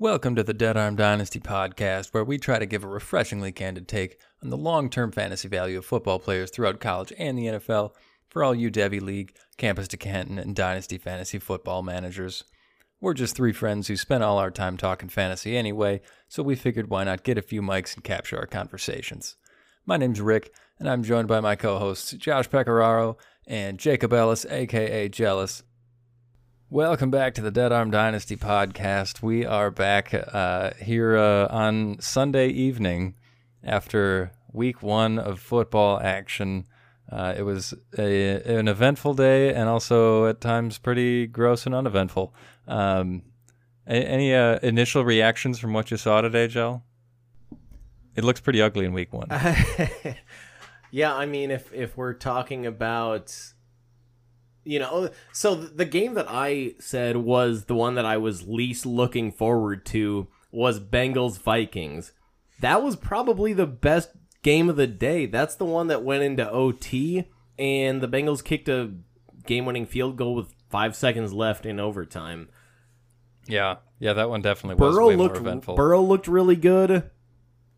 Welcome to the Dead Arm Dynasty podcast, where we try to give a refreshingly candid take on the long term fantasy value of football players throughout college and the NFL for all you Devy League, Campus to Canton, and Dynasty fantasy football managers. We're just three friends who spend all our time talking fantasy anyway, so we figured why not get a few mics and capture our conversations. My name's Rick, and I'm joined by my co hosts Josh Pecoraro and Jacob Ellis, aka Jealous. Welcome back to the Dead Arm Dynasty podcast. We are back uh, here uh, on Sunday evening after week one of football action. Uh, it was a, an eventful day and also at times pretty gross and uneventful. Um, any uh, initial reactions from what you saw today, Joe? It looks pretty ugly in week one. yeah, I mean, if if we're talking about, you know, so the game that I said was the one that I was least looking forward to was Bengals Vikings. That was probably the best game of the day. That's the one that went into OT, and the Bengals kicked a game-winning field goal with five seconds left in overtime. Yeah, yeah, that one definitely was Burrow looked. Burrow looked really good.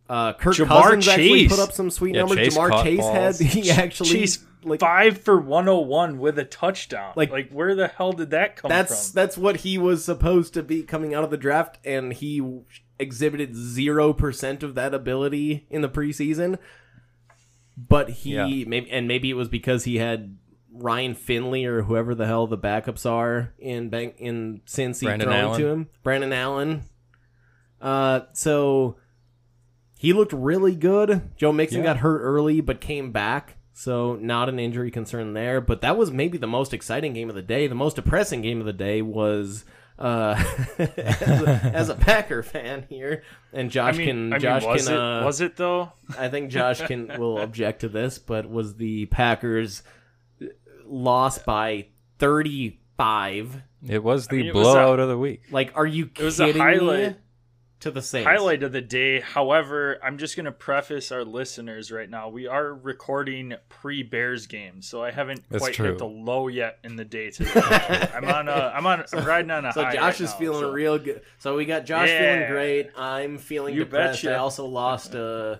Uh, Kirk Ja'Marr Cousins actually put up some sweet Yeah, numbers. Chase Ja'Marr Chase balls. had he actually Chase like five for 101 with a touchdown. Like- Like, where the hell did that come that's from? that's what he was supposed to be coming out of the draft, and he exhibited zero percent of that ability in the preseason. But he Yeah. maybe and maybe it was because he had Ryan Finley or whoever the hell the backups are in bank in Cincy Brandon thrown Allen. to him. Brandon Allen. Uh, so he looked really good. Joe Mixon Yeah. got hurt early but came back. So not an injury concern there, but that was maybe the most exciting game of the day. The most depressing game of the day was uh, as, a, as a Packer fan here, and I Josh mean, can I mean, Josh was can it uh, was it though? I think Josh can will object to this, but was the Packers lost by 35? it was the mean, it was blowout a- of the week. Like, are you It was a kidding highlight. me? To the Saints. Highlight of the day. However, I'm just gonna preface our listeners right now. We are recording pre Bears game, so I haven't That's quite true. hit the low yet in the day today. I'm on a I'm on I'm riding on a So high. Josh right is now, feeling so- real good. So we got Josh Yeah. feeling great. I'm feeling You depressed. betcha. I also lost uh,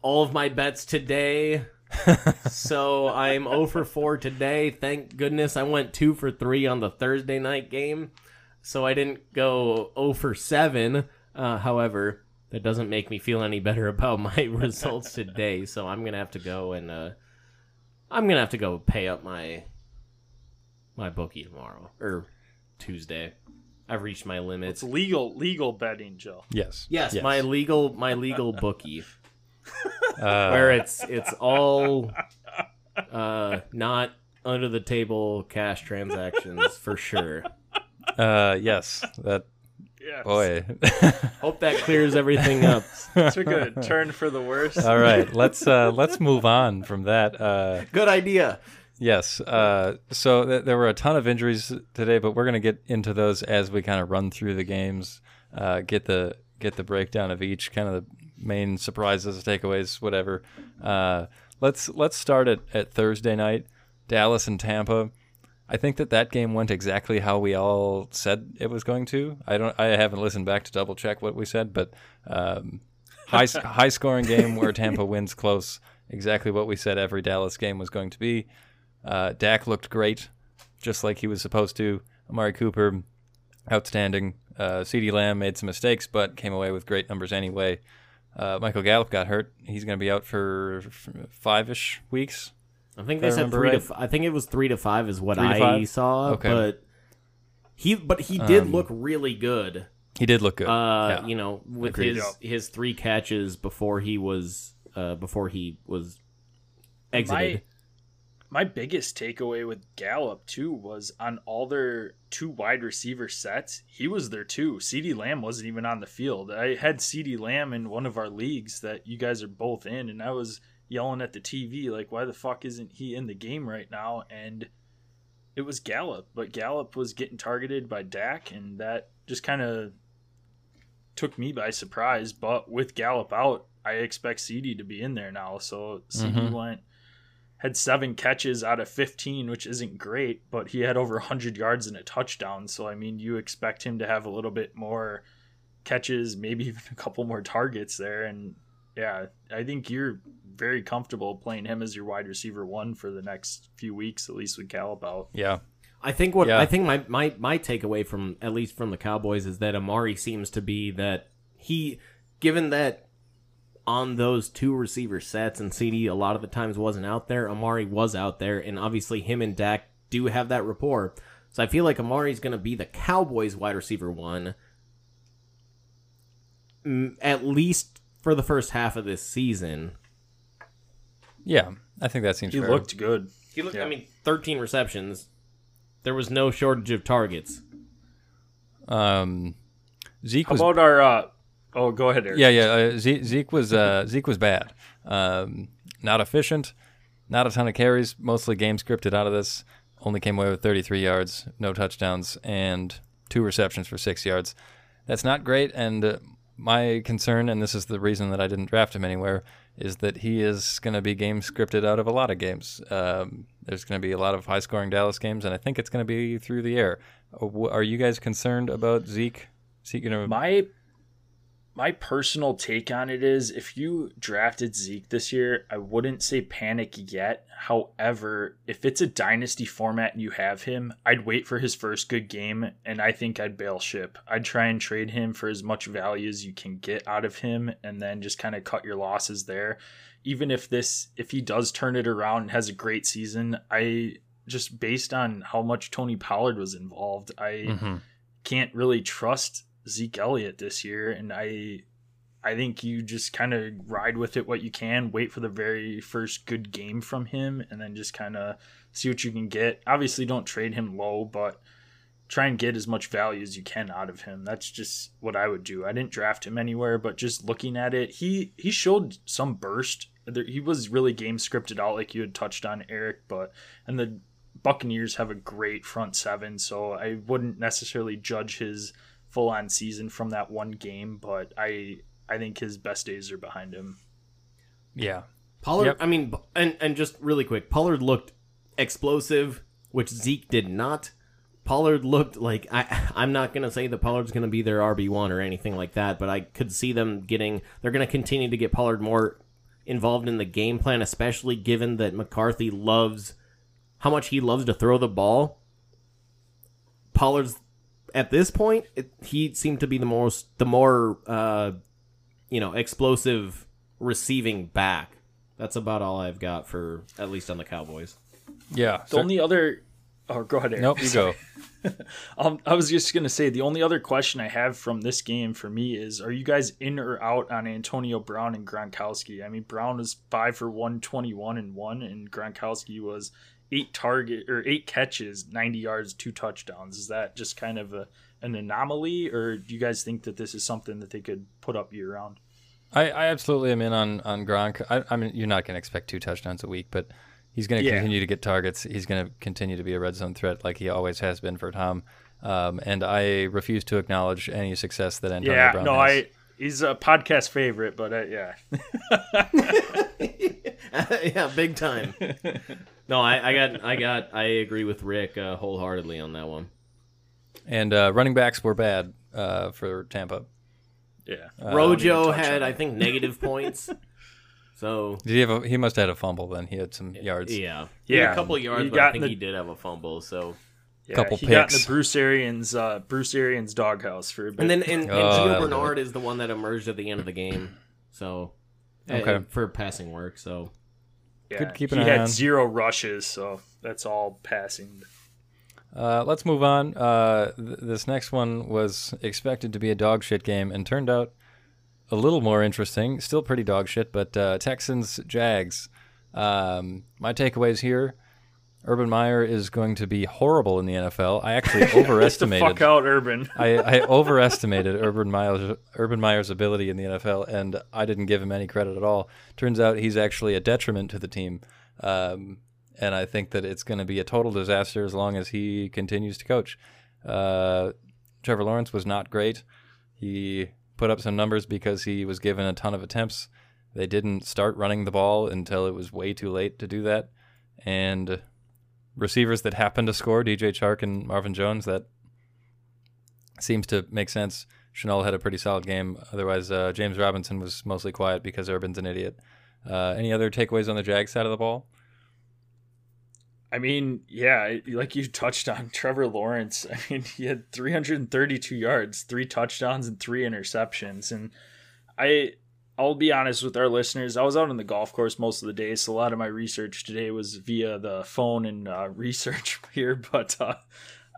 all of my bets today. so I'm 0 for 4 today. Thank goodness I went 2 for 3 on the Thursday night game. So I didn't go 0 for 7. Uh, however, that doesn't make me feel any better about my results today. So I'm going to have to go and uh, I'm going to have to go pay up my my bookie tomorrow or Tuesday. I've reached my limits. It's legal legal betting, Joe. Yes. Yes, my legal my legal bookie Uh, where it's it's all uh not under the table cash transactions for sure. Uh, yes. That Yeah. boy. Hope that clears everything up. took a turn for the worse. All right, let's uh, let's move on from that. Uh, Good idea. yes, uh, so th- there were a ton of injuries today, but we're gonna get into those as we kind of run through the games, uh, get the get the breakdown of each, kind of the main surprises, takeaways, whatever. Uh, let's let's start at, at Thursday night, Dallas and Tampa. I think that that game went exactly how we all said it was going to. I don't. I haven't listened back to double check what we said, but um, high high scoring game where Tampa wins close. Exactly what we said every Dallas game was going to be. Uh, Dak looked great, just like he was supposed to. Amari Cooper, outstanding. Uh, CeeDee Lamb made some mistakes, but came away with great numbers anyway. Uh, Michael Gallup got hurt. He's going to be out for five-ish weeks. I think they I said three right. to. F- I think it was three to five is what Three I five? saw. Okay. but he but he did Um, look really good. He did look good. Uh, Yeah. you know, with Agreed. his his three catches before he was uh before he was exited. My, my biggest takeaway with Gallup too was on all their two wide receiver sets, he was there too. CeeDee Lamb wasn't even on the field. I had CeeDee Lamb in one of our leagues that you guys are both in, and I was yelling at the TV like, "Why the fuck isn't he in the game right now?" And it was Gallup, but Gallup was getting targeted by Dak, and that just kind of took me by surprise. But with Gallup out, I expect CeeDee to be in there now. So CeeDee Mhm. went had seven catches out of 15, which isn't great, but he had over 100 yards and a touchdown. So, I mean, you expect him to have a little bit more catches, maybe even a couple more targets there. And yeah, I think you're very comfortable playing him as your wide receiver one for the next few weeks, at least with Gallup out. Yeah. I think what Yeah. I think my, my my takeaway from at least from the Cowboys is that Amari seems to be that he given that on those two receiver sets and CeeDee a lot of the times wasn't out there, Amari was out there and obviously him and Dak do have that rapport. So I feel like Amari's going to be the Cowboys wide receiver one mm, at least for the first half of this season. Yeah. I think that seems He fair. looked good. He looked Yeah. I mean 13 receptions. There was no shortage of targets. Um, Zeke How was about our. Uh, oh, go ahead, Eric. Yeah, yeah. Uh, Zeke, Zeke was uh, Zeke was bad. Um, not efficient. Not a ton of carries. Mostly game scripted out of this. Only came away with 33 yards, no touchdowns, and two receptions for six yards. That's not great. And uh, my concern, and this is the reason that I didn't draft him anywhere, is that he is going to be game scripted out of a lot of games. Um, there's going to be a lot of high scoring Dallas games, and I think it's going to be through the air. Uh, Are you guys concerned about Zeke? Zeke going to My my personal take on it is if you drafted Zeke this year, I wouldn't say panic yet. However, if it's a dynasty format and you have him, I'd wait for his first good game and I think I'd bail ship. I'd try and trade him for as much value as you can get out of him and then just kind of cut your losses there. Even if this if he does turn it around and has a great season, I just based on how much Tony Pollard was involved, I Mhm. can't really trust Zeke Elliott this year, and I I think you just kind of ride with it what you can, wait for the very first good game from him, and then just kind of see what you can get. Obviously, don't trade him low, but try and get as much value as you can out of him. That's just what I would do. I didn't draft him anywhere, but just looking at it, he he showed some burst. There, he was really game scripted out, like you had touched on, Eric. But and the Buccaneers have a great front seven, so I wouldn't necessarily judge his full on season from that one game. But I I think his best days are behind him. Yeah. Pollard, Yep. I mean, and and just really quick, Pollard looked explosive, which Zeke did not. Pollard looked like I. I'm not gonna say that Pollard's gonna be their RB one or anything like that, but I could see them getting. They're gonna continue to get Pollard more involved in the game plan, especially given that McCarthy loves how much he loves to throw the ball. Pollard's at this point, it, he seemed to be the most, the more, uh, you know, explosive receiving back. That's about all I've got for at least on the Cowboys. Yeah. The only other. Oh, go ahead. Eric. Nope, you go. Um, I was just gonna say the only other question I have from this game for me is: Are you guys in or out on Antonio Brown and Gronkowski? I mean, Brown was five for one twenty one and one, and Gronkowski was eight target or eight catches, ninety yards, two touchdowns. Is that just kind of a, an anomaly, or do you guys think that this is something that they could put up year round? I, I absolutely am in on on Gronk. I, I mean, you're not going to expect two touchdowns a week, but he's going to Yeah. continue to get targets. He's going to continue to be a red zone threat like he always has been for Tom. Um, and I refuse to acknowledge any success that Antonio yeah, Brown no, has. I he's a podcast favorite, but uh, yeah, yeah, big time. no, I, I got, I got, I agree with Rick uh, wholeheartedly on that one. And uh, running backs were bad uh, for Tampa. yeah. Uh, Rojo touch had, I think, negative points. So Did he have? A, he must have had a fumble. Then he had some yards. yeah, he had Yeah, a couple of yards, he but I think the- he did have a fumble. So Yeah, couple he got in picks. the Bruce Arians uh, Bruce Arians doghouse for a bit. And then and, and Oh, Gio Bernard is the one that emerged at the end of the game. So uh, Okay. for passing work. So yeah, Could keep an he had on. zero rushes, so that's all passing. Uh, let's move on. Uh, th- this next one was expected to be a dog shit game and turned out a little more interesting. Still pretty dog shit, but uh, Texans Jags. Um, my takeaways here: Urban Meyer is going to be horrible in the NFL. I actually overestimated. fuck out, Urban. I, I overestimated Urban Meyer's Urban Meyer's ability in the NFL, and I didn't give him any credit at all. Turns out he's actually a detriment to the team, um, and I think that it's going to be a total disaster as long as he continues to coach. Uh, Trevor Lawrence was not great. He put up some numbers because he was given a ton of attempts. They didn't start running the ball until it was way too late to do that. and receivers that happen to score, DJ Chark and Marvin Jones. That seems to make sense. Shenault had a pretty solid game. Otherwise, uh, James Robinson was mostly quiet because Urban's an idiot. Uh, any other takeaways on the Jag side of the ball? I mean, yeah, like you touched on Trevor Lawrence. I mean, he had 332 yards, three touchdowns, and three interceptions. And I, I'll be honest with our listeners. I was out on the golf course most of the day, so a lot of my research today was via the phone and uh, research here. But uh,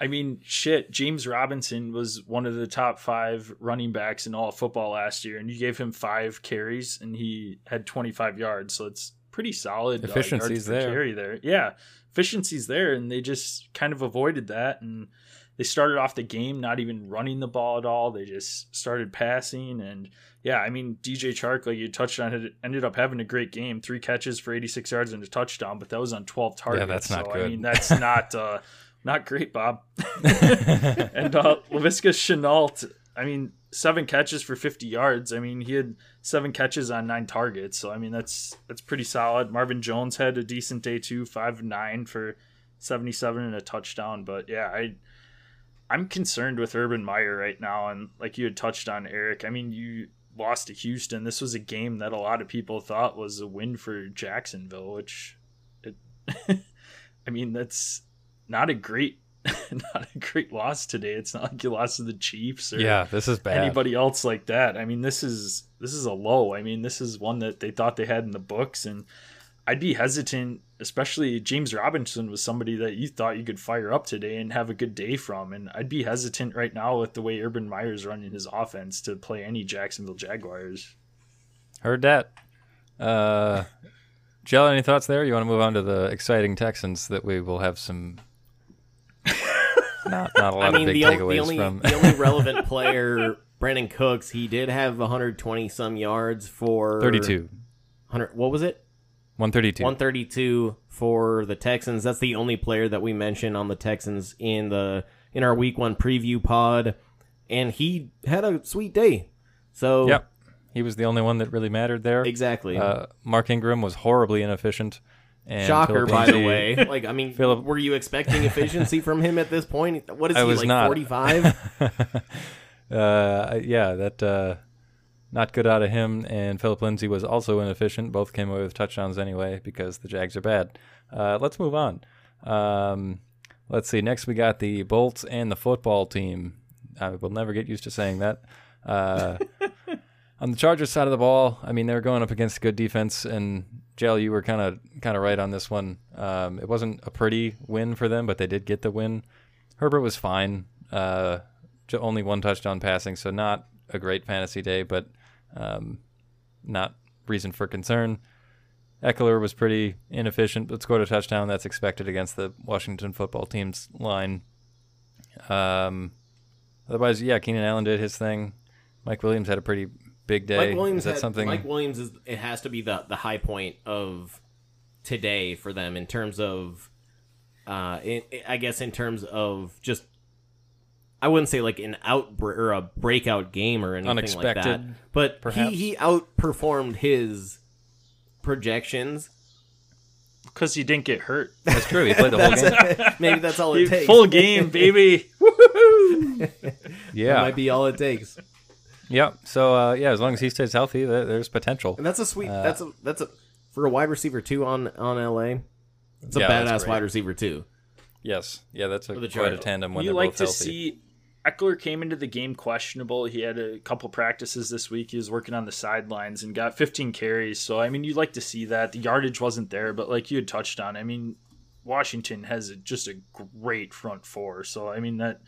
I mean, shit, James Robinson was one of the top five running backs in all of football last year, and you gave him five carries, and he had 25 yards. So it's pretty solid. Efficiency's uh, there. Carry there, yeah efficiency's there, and they just kind of avoided that. And they started off the game not even running the ball at all. They just started passing. And yeah, I mean, DJ Chark, like you touched on, it ended up having a great game three catches for 86 yards and a touchdown, but that was on 12 targets. Yeah, that's not so, good. I mean, that's not. Uh, not great, Bob. and uh, Laviska Shenault, I mean, seven catches for 50 yards. I mean, he had seven catches on nine targets. So, I mean, that's that's pretty solid. Marvin Jones had a decent day too, five nine for 77 and a touchdown. But yeah, I I'm concerned with Urban Meyer right now. And like you had touched on, Eric, I mean, you lost to Houston. This was a game that a lot of people thought was a win for Jacksonville, which it, I mean, that's not a great not a great loss today. It's not like you lost to the Chiefs or yeah, this is bad. anybody else like that. I mean, this is this is a low. I mean, this is one that they thought they had in the books, and I'd be hesitant, especially James Robinson was somebody that you thought you could fire up today and have a good day from, and I'd be hesitant right now with the way Urban Meyer's running his offense to play any Jacksonville Jaguars. Heard that. Uh, Jill, any thoughts there? You want to move on to the exciting Texans that we will have some not not a lot I mean, of big the, o- takeaways the only from. the only relevant player, Brandin Cooks, he did have 120 some yards for 32. 100. What was it? 132. 132 for the Texans. That's the only player that we mentioned on the Texans in the in our Week One preview pod, and he had a sweet day. So Yep. He was the only one that really mattered there. exactly. Uh, Mark Ingram was horribly inefficient. And Shocker, by the Lindsay- way. Like, I mean, Phillip- were you expecting efficiency from him at this point? What is I he was like? not. Forty-five. uh, yeah, that uh, not good out of him. And Phillip Lindsay was also inefficient. Both came away with touchdowns anyway because the Jags are bad. Uh, let's move on. Um, let's see. Next, we got the Bolts and the football team. I will never get used to saying that. Uh, on the Chargers side of the ball, I mean, they were going up against good defense, and Jell, you were kind of kind of right on this one. Um, it wasn't a pretty win for them, but they did get the win. Herbert was fine. Uh, only one touchdown passing, so not a great fantasy day, but um, not reason for concern. Ekeler was pretty inefficient, but scored a touchdown. That's expected against the Washington football team's line. Um, otherwise, yeah, Keenan Allen did his thing. Mike Williams had a pretty big day. Mike Williams is that had- something? Mike Williams is it has to be the the high point of today for them in terms of uh in, I guess in terms of just I wouldn't say like an out or a breakout game or anything like that. But perhaps? he he outperformed his projections. Because he didn't get hurt. That's true. He played the whole game. Maybe that's all it takes. Full game, baby. yeah, That Yeah. might be all it takes. Yep. So uh, yeah, as long as he stays healthy, there, there's potential. And that's a sweet. Uh, that's a that's a for a wide receiver too on on LA. It's a Yeah, badass wide receiver too. Yes. Yeah, that's a For the quite a tandem when you they're like both to see Ekeler came into the game questionable. He had a couple practices this week. He was working on the sidelines and got 15 carries. So I mean, you'd like to see that. The yardage wasn't there, but like you had touched on, I mean, Washington has a, just a great front four. So I mean that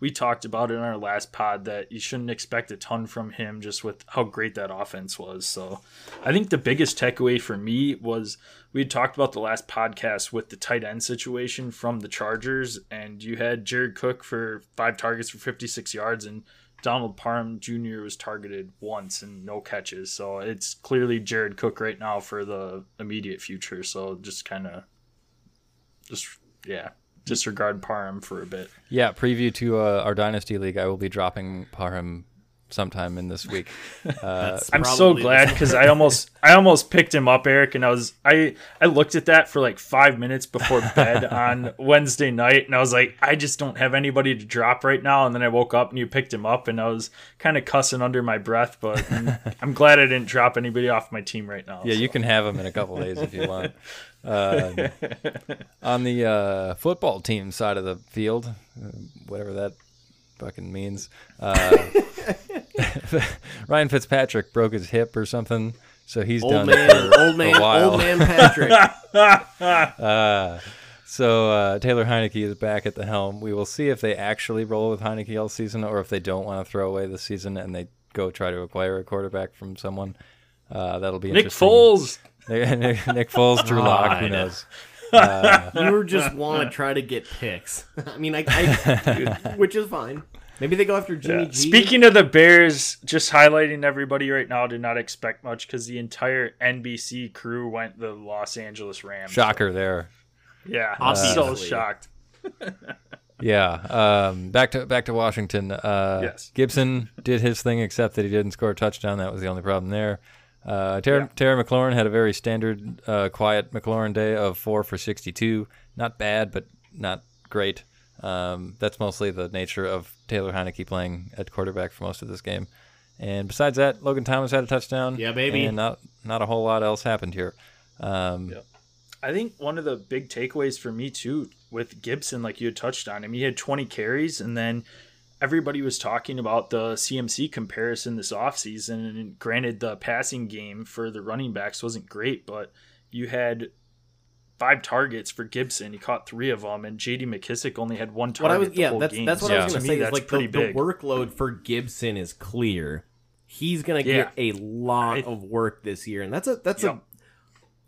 we talked about in our last pod that you shouldn't expect a ton from him just with how great that offense was. So I think the biggest takeaway for me was we had talked about the last podcast with the tight end situation from the Chargers, and you had Jared Cook for five targets for 56 yards, and Donald Parham Jr. was targeted once and no catches. So it's clearly Jared Cook right now for the immediate future. So just kind of, just yeah, disregard Parham for a bit. Yeah, preview to uh, our dynasty league. I will be dropping Parham sometime in this week. Uh, I'm so glad because I almost I almost picked him up, Eric, and I was I I looked at that for like five minutes before bed on Wednesday night, and I was like, I just don't have anybody to drop right now. And then I woke up and you picked him up, and I was kind of cussing under my breath, but I'm, I'm glad I didn't drop anybody off my team right now. yeah, you can have him in a couple days if you want. Um, on the uh, football team side of the field, uh, whatever that fucking means, uh, Ryan Fitzpatrick broke his hip or something, so he's Old done man, for old man, a while. old man Patrick. Uh, so uh, Taylor Heinicke is back at the helm. We will see if they actually roll with Heinicke all season, or if they don't want to throw away the season and they go try to acquire a quarterback from someone. Uh, that'll be Nick interesting. Foles. Nick, Nick Foles, Drew Lock, who God. Knows? you just want to try to get picks. I mean, I, I which is fine. Maybe they go after Jimmy Yeah. G. Speaking of the Bears, just highlighting everybody right now, did not expect much because the entire NBC crew went the Los Angeles Rams. Shocker there. Yeah, I'm so shocked. Yeah. Um, back to back to Washington. Uh, Yes. Gibson did his thing, except that he didn't score a touchdown. That was the only problem there. Uh, Terry, Yeah. McLaurin had a very standard, uh, quiet McLaurin day of four for 62. Not bad, but not great. Um, that's mostly the nature of Taylor Heinicke playing at quarterback for most of this game. And besides that, Logan Thomas had a touchdown. Yeah, baby. And not not a whole lot else happened here. Um, Yep. I think one of the big takeaways for me too with Gibson, like you had touched on him, he had 20 carries, and then everybody was talking about the CMC comparison this offseason. And granted, the passing game for the running backs wasn't great, but you had five targets for Gibson. He caught three of them, and J.D. McKissic only had one target. what I was, the yeah, whole that's that's what Yeah. I was gonna say. Is that's like the, pretty the big. workload for Gibson is clear. He's gonna Yeah. get a lot I- of work this year, and that's a that's Yep. a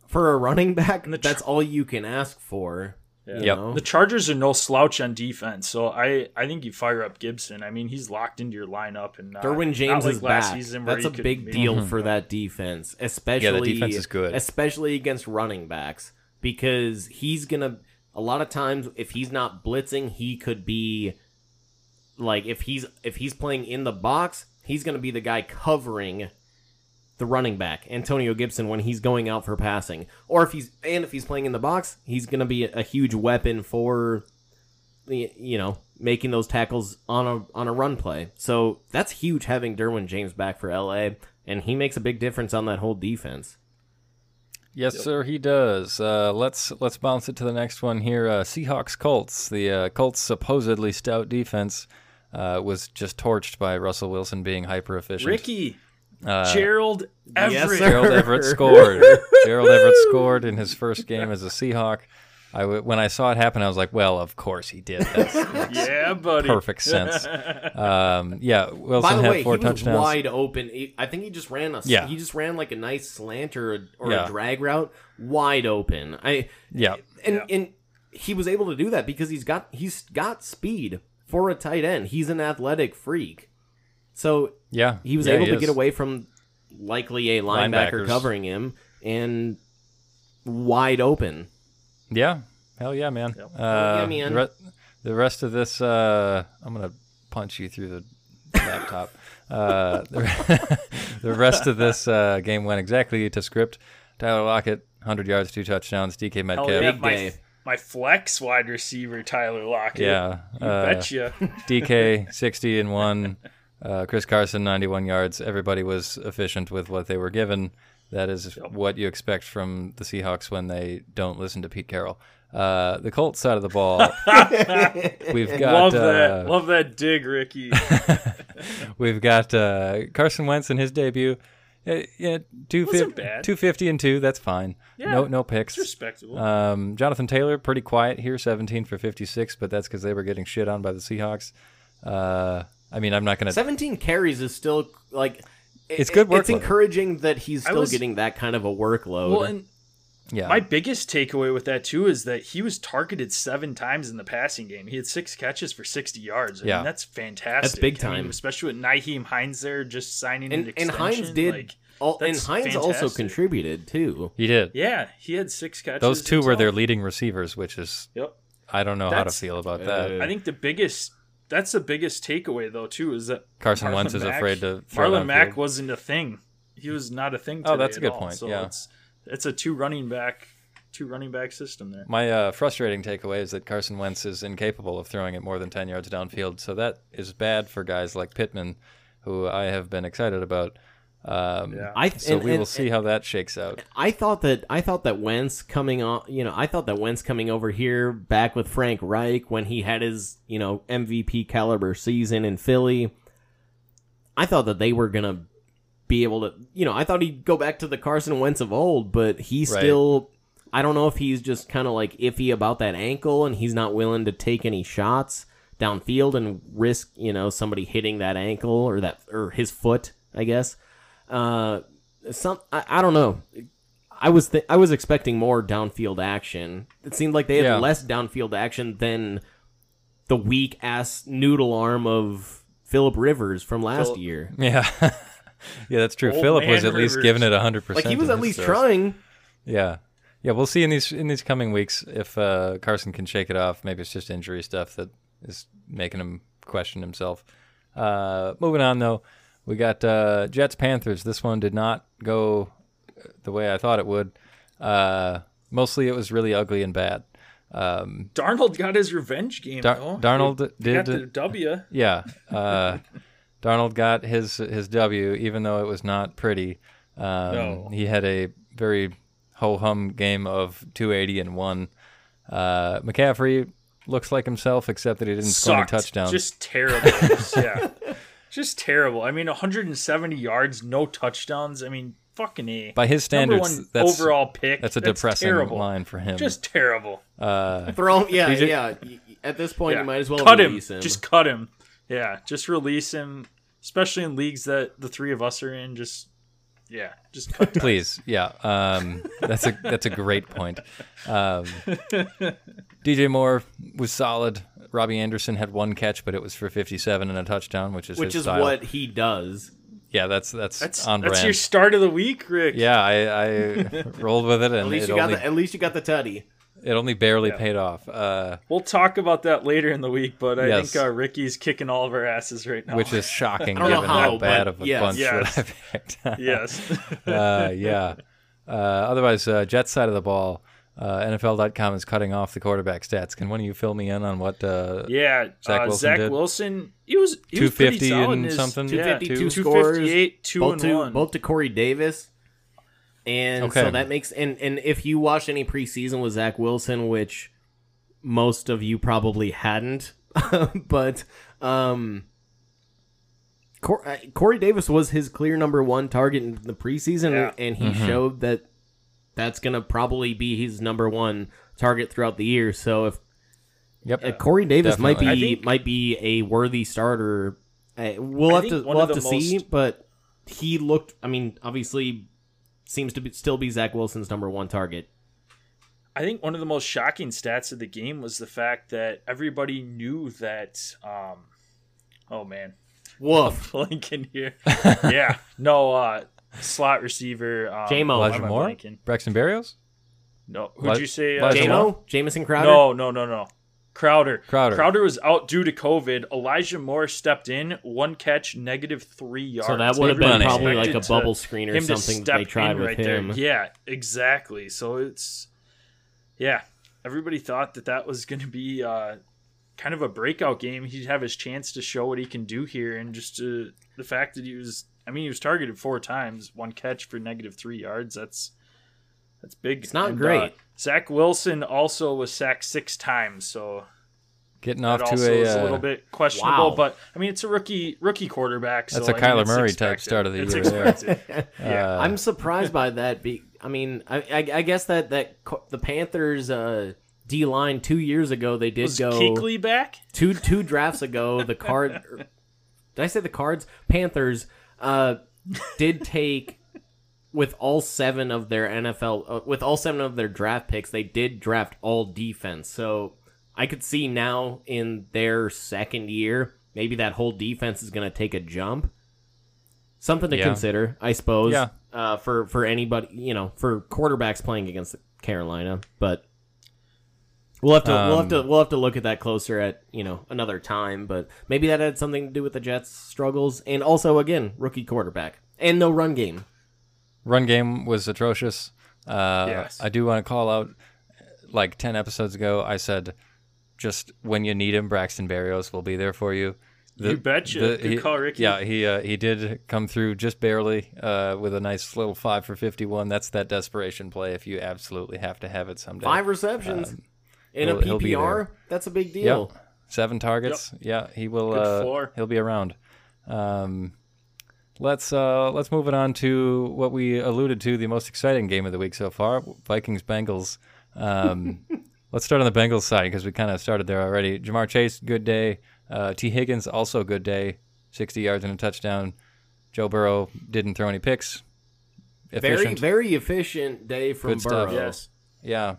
for a running back. Tr- that's all you can ask for. Yeah. you Yep. know? The Chargers are no slouch on defense, so I, I think you fire up Gibson. I mean, he's locked into your lineup, and not, Derwin James not like is last back. season That's a big maybe- deal mm-hmm. for that defense, especially defense is good. especially against running backs because he's gonna. A lot of times, if he's not blitzing, he could be like if he's if he's playing in the box, he's gonna be the guy covering the running back Antonio Gibson when he's going out for passing, or if he's and if he's playing in the box, he's gonna be a, a huge weapon for the you know making those tackles on a on a run play. So that's huge having Derwin James back for LA, and he makes a big difference on that whole defense. Yes, sir, he does. Uh, let's let's bounce it to the next one here. Uh, Seahawks Colts. The uh, Colts' supposedly stout defense uh, was just torched by Russell Wilson being hyper efficient. Ricky, uh, Gerald Everett. Yes. Gerald Everett scored. Gerald Everett scored in his first game as a Seahawk. I w- when I saw it happen, I was like, "Well, of course he did. That's yeah, buddy. perfect sense." Um, yeah, Wilson By the had way, he four was wide open. He- I think he just ran a Yeah. he just ran like a nice slant or a, or Yeah. a drag route wide open. I Yeah, and Yeah. and he was able to do that because he's got he's got speed for a tight end. He's an athletic freak. So yeah, he was Yeah, able he to is. get away from likely a linebacker Linebackers. covering him and wide open. Yeah, hell yeah, man. Yep. Uh, yeah, man. The, re- the rest of this, uh, I'm gonna punch you through the laptop. Uh, the, re- the rest of this uh, game went exactly to script. Tyler Lockett, 100 yards, two touchdowns. DK Hell Metcalf, yeah, Big my, day. my flex wide receiver Tyler Lockett. yeah, you uh, betcha. DK 60 and one. Uh, Chris Carson 91 yards. Everybody was efficient with what they were given. That is what you expect from the Seahawks when they don't listen to Pete Carroll. Uh, the Colts side of the ball, we've got Love uh, that. Love that dig, Ricky. we've got uh, Carson Wentz in his debut. Yeah, yeah, two. 250 and two. That's fine. Yeah, no, no picks. Respectable. Um, Jonathan Taylor, pretty quiet here, 17 for 56, but that's because they were getting shit on by the Seahawks. Uh, I mean, I'm not going to. 17 carries is still like It's good It's encouraging that he's still was- getting that kind of a workload. well, and Yeah. my biggest takeaway with that too is that he was targeted seven times in the passing game. He had six catches for sixty yards. I Yeah. mean, that's fantastic. That's big I mean, time. especially with Nyheim Hines there, just signing and an and extension. Hines did like, all, and that's Hines also contributed too. he did. yeah, he had six catches. Those two were their leading receivers, which is Yep. I don't know how to feel about that. Uh, I think the biggest that's the biggest takeaway though too is that Carson Marlon Wentz is Mack- afraid to throw Marlon Mack wasn't a thing. He was not a thing. Oh, that's a good all. point, So yeah. it's it's a two running back, two running back system there. My uh, frustrating takeaway is that Carson Wentz is incapable of throwing it more than 10 yards downfield. So that is bad for guys like Pittman, who I have been excited about. Um, Yeah. I So and- we will and- see how that shakes out. I thought that I thought that Wentz coming on, you know, I thought that Wentz coming over here back with Frank Reich when he had his, you know, MVP caliber season in Philly. I thought that they were gonna be able to, you know, I thought he'd go back to the Carson Wentz of old, but he Right. still. I don't know if he's just kind of like iffy about that ankle and he's not willing to take any shots downfield and risk, you know, somebody hitting that ankle or that or his foot, I guess. Uh, some I, I don't know. I was th- I was expecting more downfield action. It seemed like they had Yeah. less downfield action than the weak ass noodle arm of Philip Rivers from last Phillip- year. Yeah. yeah, that's true. Old Philip was man at least giving it 100%. Like he was at least throws. trying. Yeah. Yeah, we'll see in these in these coming weeks if uh, Carson can shake it off. Maybe it's just injury stuff that is making him question himself. Uh, moving on though, we got uh, Jets Panthers. This one did not go the way I thought it would. Uh, mostly, it was really ugly and bad. Um, Darnold got his revenge game. Dar- though. Darnold He got did- the W. yeah, uh, Darnold got his his W, even though it was not pretty. Um, No. He had a very ho hum game of 280 and one. Uh, McCaffrey looks like himself, except that he didn't score any Sucked. touchdowns. Just terrible. Yeah. Just terrible. I mean, 170 yards, no touchdowns. I mean, fucking a. By his Number standards, one that's overall pick. that's a depressing terrible. line for him. Just terrible. uh, Throw yeah, DJ yeah. At this point, Yeah. you might as well cut him. release him. Just cut him. Yeah, just release him. Especially in leagues that the three of us are in. Just yeah, just cut. Please, yeah. Um, that's a that's a great point. Um, DJ Moore was solid. Robbie Anderson had one catch, but it was for 57 and a touchdown, which is which is style. what he does. Yeah, that's that's, That's on that's brand. your start of the week, Rick. Yeah, I, I rolled with it, and At least you got only the, at least you got the tutty. it only barely Yeah. paid off. Uh, We'll talk about that later in the week, but I Yes. think uh, Ricky's kicking all of our asses right now. which is shocking I don't know given how, how, bad of a yes. bunch Yes. that I picked. yes. uh, yeah. Uh, otherwise, uh, Jets side of the ball, uh, NFL.com is cutting off the quarterback stats. Can one of you fill me in on what? Uh, Yeah, Zach uh, Wilson Zach did? Wilson. He was he was 250 pretty solid and his- something? Yeah, 252 two scores, fifty eight, two both and to one. both to Corey Davis. And Okay. so that makes and and if you watched any preseason with Zach Wilson, which most of you probably hadn't, but um, uh, Corey Davis was his clear number one target in the preseason, Yeah. and he Mm-hmm. showed that that's gonna probably be his number one target throughout the year. So if Yep. uh, Corey Davis might be think- might be a worthy starter. Uh, we'll I have to we'll have to the see, but he looked. I mean, obviously, seems to be, still be Zach Wilson's number one target. I think one of the most shocking stats of the game was the fact that everybody knew that. Um, oh man, Woof. blanking here. yeah, no uh, slot receiver. Um, J-Mo. Elijah Moore, blanking? Braxton Berrios, No, who'd you say? Uh, Elijah J-Mo? Jamison Crowder? No, no, no, no. Crowder. Crowder. Crowder was out due to COVID. Elijah Moore stepped in, one catch, negative three yards. So that would have been probably like a bubble screen or something step they tried in with right him. There. Yeah, exactly. So it's yeah, everybody thought that that was going to be uh, kind of a breakout game. He'd have his chance to show what he can do here, and just uh, the fact that he was. I mean, he was targeted four times, one catch for negative three yards. That's that's big. It's not And, great. Uh, Zach Wilson also was sacked six times, so getting off to a, is a uh, little bit questionable. Wow. But I mean, it's a rookie rookie quarterback. So That's a I mean, Kyler it's Murray type start of the It's year there. expected. uh, I'm surprised by that. Be I mean, I, I, I guess that that co- the Panthers uh, D line two years ago they did Was go Kuechly back? two two drafts ago. The card did I say the cards? Panthers uh, did take with all seven of their NFL uh, with all seven of their draft picks. They did draft all defense. So I could see now in their second year, maybe that whole defense is going to take a jump. Something to Yeah. consider, I suppose. Yeah. Uh, for for anybody, you know, for quarterbacks playing against Carolina, but We'll have to we'll have Um, to we'll have to look at that closer at you know another time, but maybe that had something to do with the Jets' struggles, and also again rookie quarterback and no run game. Run game was atrocious. Uh, Yes. I do want to call out, like 10 episodes ago, I said, just when you need him, Braxton Berrios will be there for you. You betcha. Good he- call, Ricky. Yeah, he uh, he did come through just barely uh, with a nice little five for 51. That's that desperation play if you absolutely have to have it someday. Five receptions in a he'll- he'll PPR. That's a big deal. Yep. Seven targets. Yeah, he will. Good Uh, floor. he'll be around. Um, let's uh, let's move it on to what we alluded to the most exciting game of the week so far: Vikings Bengals. Um, let's start on the Bengals side because we kind of started there already. Ja'Marr Chase, good day. Uh, Tee Higgins, also good day. Sixty yards and a touchdown. Joe Burrow didn't throw any picks. Very Efficient. very efficient day from Good stuff. Burrow. Yes. yeah.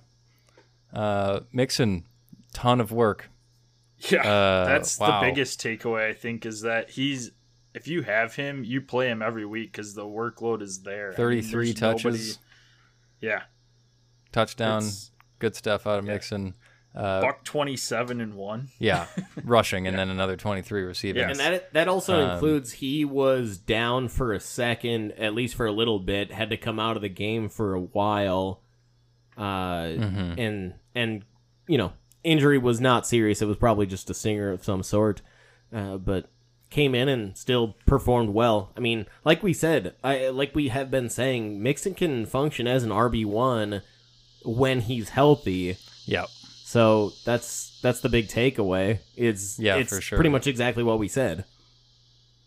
Uh, Mixon, ton of work. Yeah, Uh, that's wow. the biggest takeaway. I think is that he's if you have him, you play him every week because the workload is there. I mean, 33 touches. nobody- yeah, touchdown, It's- good stuff out of Mixon. Uh, buck twenty seven and one. yeah, rushing and then another 23 receiving. Yeah. And that that also Um, includes he was down for a second, at least for a little bit, had to come out of the game for a while, uh, Mhm. and and you know injury was not serious. It was probably just a singer of some sort, uh, but came in and still performed well. I mean, like we said, I like we have been saying, Mixon can function as an RB one when he's healthy. Yeah, So that's that's the big takeaway. It's Yeah, it's for sure. pretty much exactly what we said.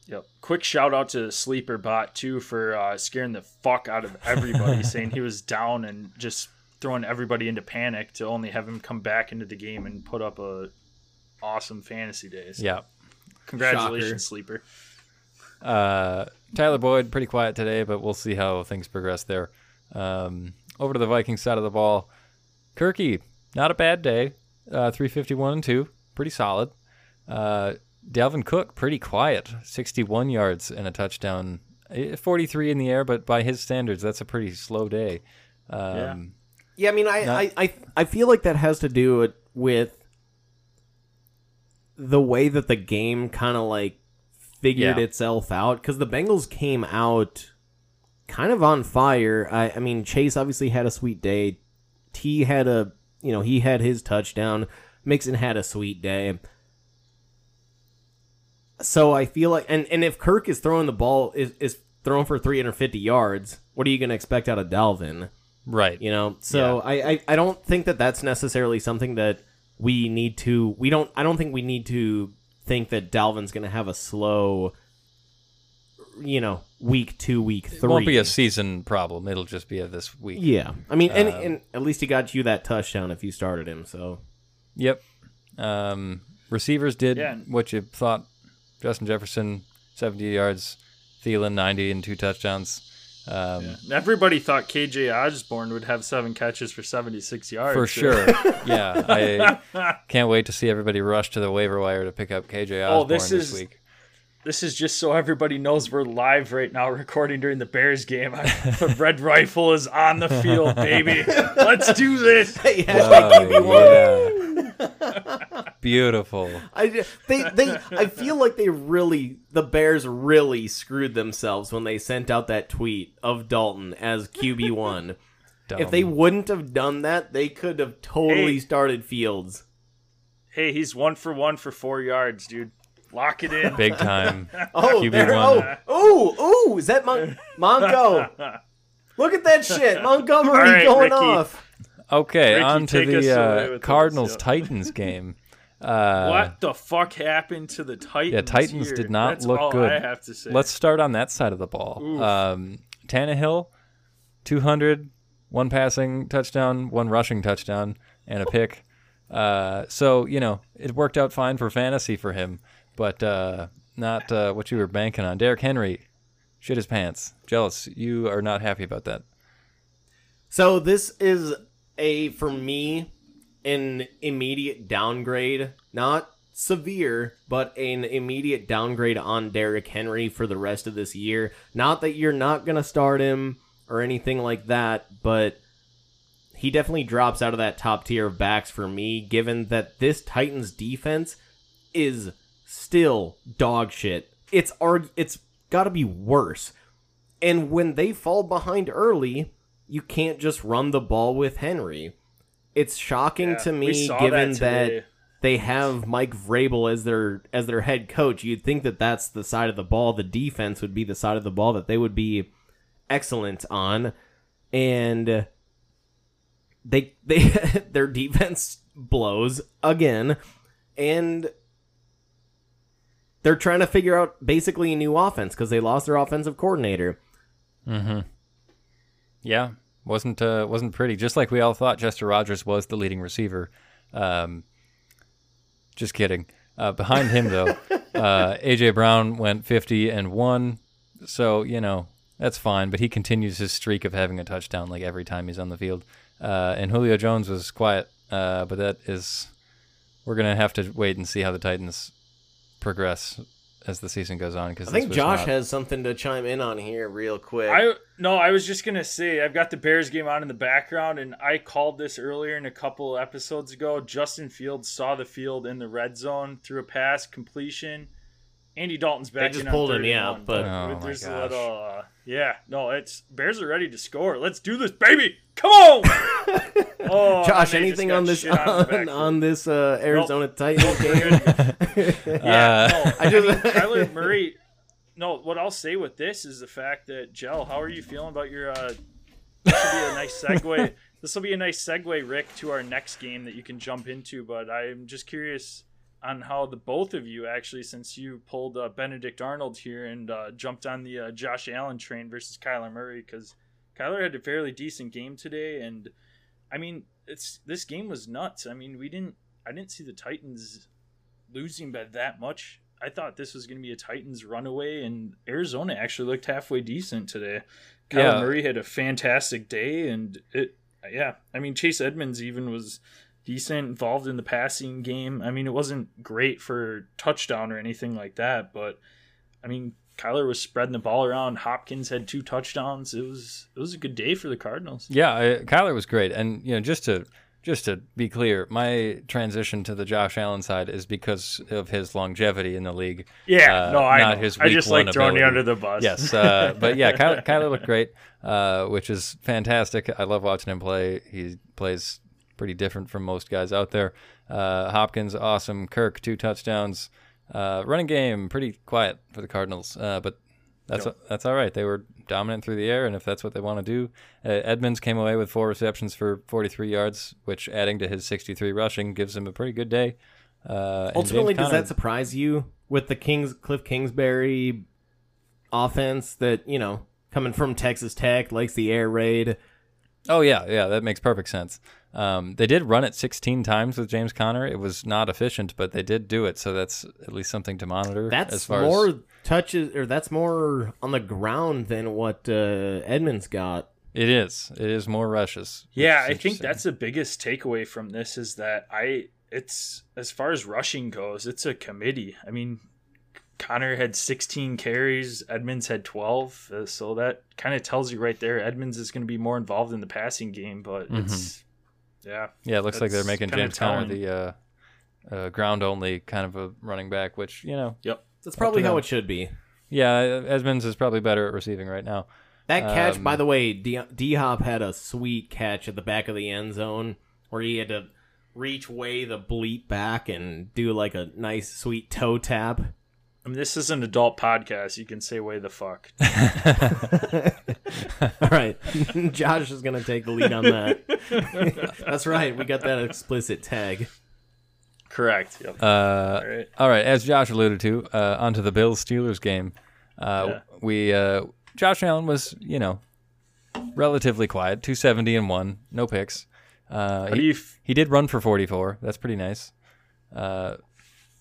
Yep. Quick shout out to Sleeper Bot too for uh, scaring the fuck out of everybody, saying he was down and just throwing everybody into panic to only have him come back into the game and put up a awesome fantasy days. yeah. Congratulations, Shocker. Sleeper. Uh, Tyler Boyd, pretty quiet today, but we'll see how things progress there. Um, over to the Vikings side of the ball. Kirky, not a bad day. Uh, 351 and 2, pretty solid. Uh, Dalvin Cook, pretty quiet. 61 yards and a touchdown. Eh, 43 in the air, but by his standards, that's a pretty slow day. Um, Yeah, I mean, I, Not- I, I, I feel like that has to do it with the way that the game kind of like figured Yeah. itself out because the Bengals came out kind of on fire. I, I mean, Chase obviously had a sweet day. T had a, you know, he had his touchdown. Mixon had a sweet day. So I feel like, and, and if Kirk is throwing the ball, is, is throwing for 350 yards, what are you going to expect out of Dalvin? Right. you know so I, I i don't think that that's necessarily something that we need to we don't i don't think we need to think that dalvin's gonna have a slow you know week two week It three won't be a season problem. It'll just be a this week. yeah i mean and, Um, and at least he got you that touchdown if you started him so Yep. Um, receivers did Yeah. what you thought. Justin Jefferson, 70 yards. Thielen, 90 and two touchdowns. Um, Everybody thought KJ Osborn would have seven catches for 76 yards. For sure. yeah. I can't wait to see everybody rush to the waiver wire to pick up KJ Osborn Oh, this this, is- week. This is just so everybody knows we're live right now recording during the Bears game. the red rifle is on the field, baby. Let's do this. Oh, yeah. Beautiful. I they they I feel like they really the Bears really screwed themselves when they sent out that tweet of Dalton as QB one. if they wouldn't have done that, they could have totally Hey. started Fields. Hey, he's one for one for four yards, dude. Lock it in. Big time. Oh, QB there, one. oh, oh, oh! Is that Mon- Monco? Look at that shit, Montgomery All right, going Ricky. off. Okay, Ricky, on to the uh, Cardinals. Titans game. Uh, what the fuck happened to the Titans? Yeah, Titans here? did not That's look all good. I have to say. Let's start on that side of the ball. Oof. Um, Tannehill, 200, one passing touchdown, one rushing touchdown, and a pick. Uh, so, you know, it worked out fine for fantasy for him, but uh, not uh, what you were banking on. Derrick Henry shit his pants. Jealous. You are not happy about that. So this is a for me an immediate downgrade, not severe, but an immediate downgrade on Derrick Henry for the rest of this year. Not that you're not gonna start him or anything like that, but he definitely drops out of that top tier of backs for me, given that this Titans defense is still dog shit. It's arg- it's got to be worse. And when they fall behind early, you can't just run the ball with Henry. It's shocking Yeah, to me, given that that, they have Mike Vrabel as their as their head coach. You'd think that that's the side of the ball. The defense would be the side of the ball that they would be excellent on, and they they their defense blows again, and they're trying to figure out basically a new offense because they lost their offensive coordinator. Mm-hmm. Yeah, wasn't uh, wasn't pretty. Just like we all thought, Chester Rogers was the leading receiver. Um, just kidding. Uh, behind him though, uh, AJ Brown went fifty and one. So you know that's fine, but he continues his streak of having a touchdown like every time he's on the field. Uh, and Julio Jones was quiet, uh, but that is we're gonna have to wait and see how the Titans progress as the season goes on. Because I think Josh has something to chime in on here real quick. I no, I was just gonna say I've got the Bears game on in the background, and I called this earlier in a couple episodes ago. Justin Fields saw the field in the red zone through a pass completion. Andy Dalton's back. just in on pulled him, third yeah, but- Oh, there's a little, uh, yeah, no, it's Bears are ready to score. Let's do this, baby! Come on! oh, Josh, anything on this on on, this uh, Arizona Titans game? Yeah, no, I just- Kyler Murray. No, what I'll say with this is the fact that Gel, how are you feeling about your? uh This will be a nice segue. this will be a nice segue, Rick, to our next game that you can jump into. But I'm just curious on how the both of you actually, since you pulled uh, Benedict Arnold here and uh, jumped on the uh, Josh Allen train versus Kyler Murray, because Kyler had a fairly decent game today, and I mean, it's this game was nuts. I mean, we didn't. I didn't see the Titans losing by that much. I thought this was going to be a Titans runaway, and Arizona actually looked halfway decent today. Kyler Yeah. Murray had a fantastic day, and it, yeah, I mean Chase Edmonds even was decent, involved in the passing game. I mean, it wasn't great for touchdown or anything like that, but I mean, Kyler was spreading the ball around. Hopkins had two touchdowns. It was it was a good day for the Cardinals. Yeah, I, Kyler was great, and you know, just to just to be clear, my transition to the Josh Allen side is because of his longevity in the league. Yeah, Uh, no, I not know. his I just like throwing you under the bus. Yes, uh, but yeah, Kyler, Kyler looked great, uh, which is fantastic. I love watching him play. He plays pretty different from most guys out there. Uh, Hopkins, awesome. Kirk, two touchdowns. Uh, running game, pretty quiet for the Cardinals, uh, but that's that's all right. They were dominant through the air, and if that's what they want to do, uh, Edmonds came away with four receptions for 43 yards, which adding to his 63 rushing gives him a pretty good day. Uh, Ultimately, does Conner- that surprise you with the Kings Cliff Kingsbury offense that you know coming from Texas Tech likes the air raid? Oh yeah, yeah, that makes perfect sense. Um, they did run it 16 times with James Conner. It was not efficient, but they did do it, so that's at least something to monitor. That's as far more as touches, or that's more on the ground than what uh, Edmonds got. it is. It is more rushes. Yeah, I think that's the biggest takeaway from this is that I it's as far as rushing goes, it's a committee. I mean, Conner had 16 carries, Edmonds had 12, uh, so that kind of tells you right there Edmonds is going to be more involved in the passing game, but Mm-hmm. it's yeah. yeah. It looks like they're making kinda James Conner the uh, uh, ground only kind of a running back, which you know, Yep. That's probably how it should be. yeah, Edmonds is probably better at receiving right now. That catch, Um, by the way, D Hop had a sweet catch at the back of the end zone where he had to reach way the bleep back and do like a nice sweet toe tap. I mean, this is an adult podcast. You can say way the fuck. All right, Josh is gonna take the lead on that. That's right, we got that explicit tag. Correct. Yep. Uh, All right. All right, as Josh alluded to, uh, onto the Bills Steelers game. Uh, Yeah. We uh, Josh Allen was, you know, relatively quiet, two seventy and one, no picks. Uh, he, f- he did run for forty four. That's pretty nice. Uh,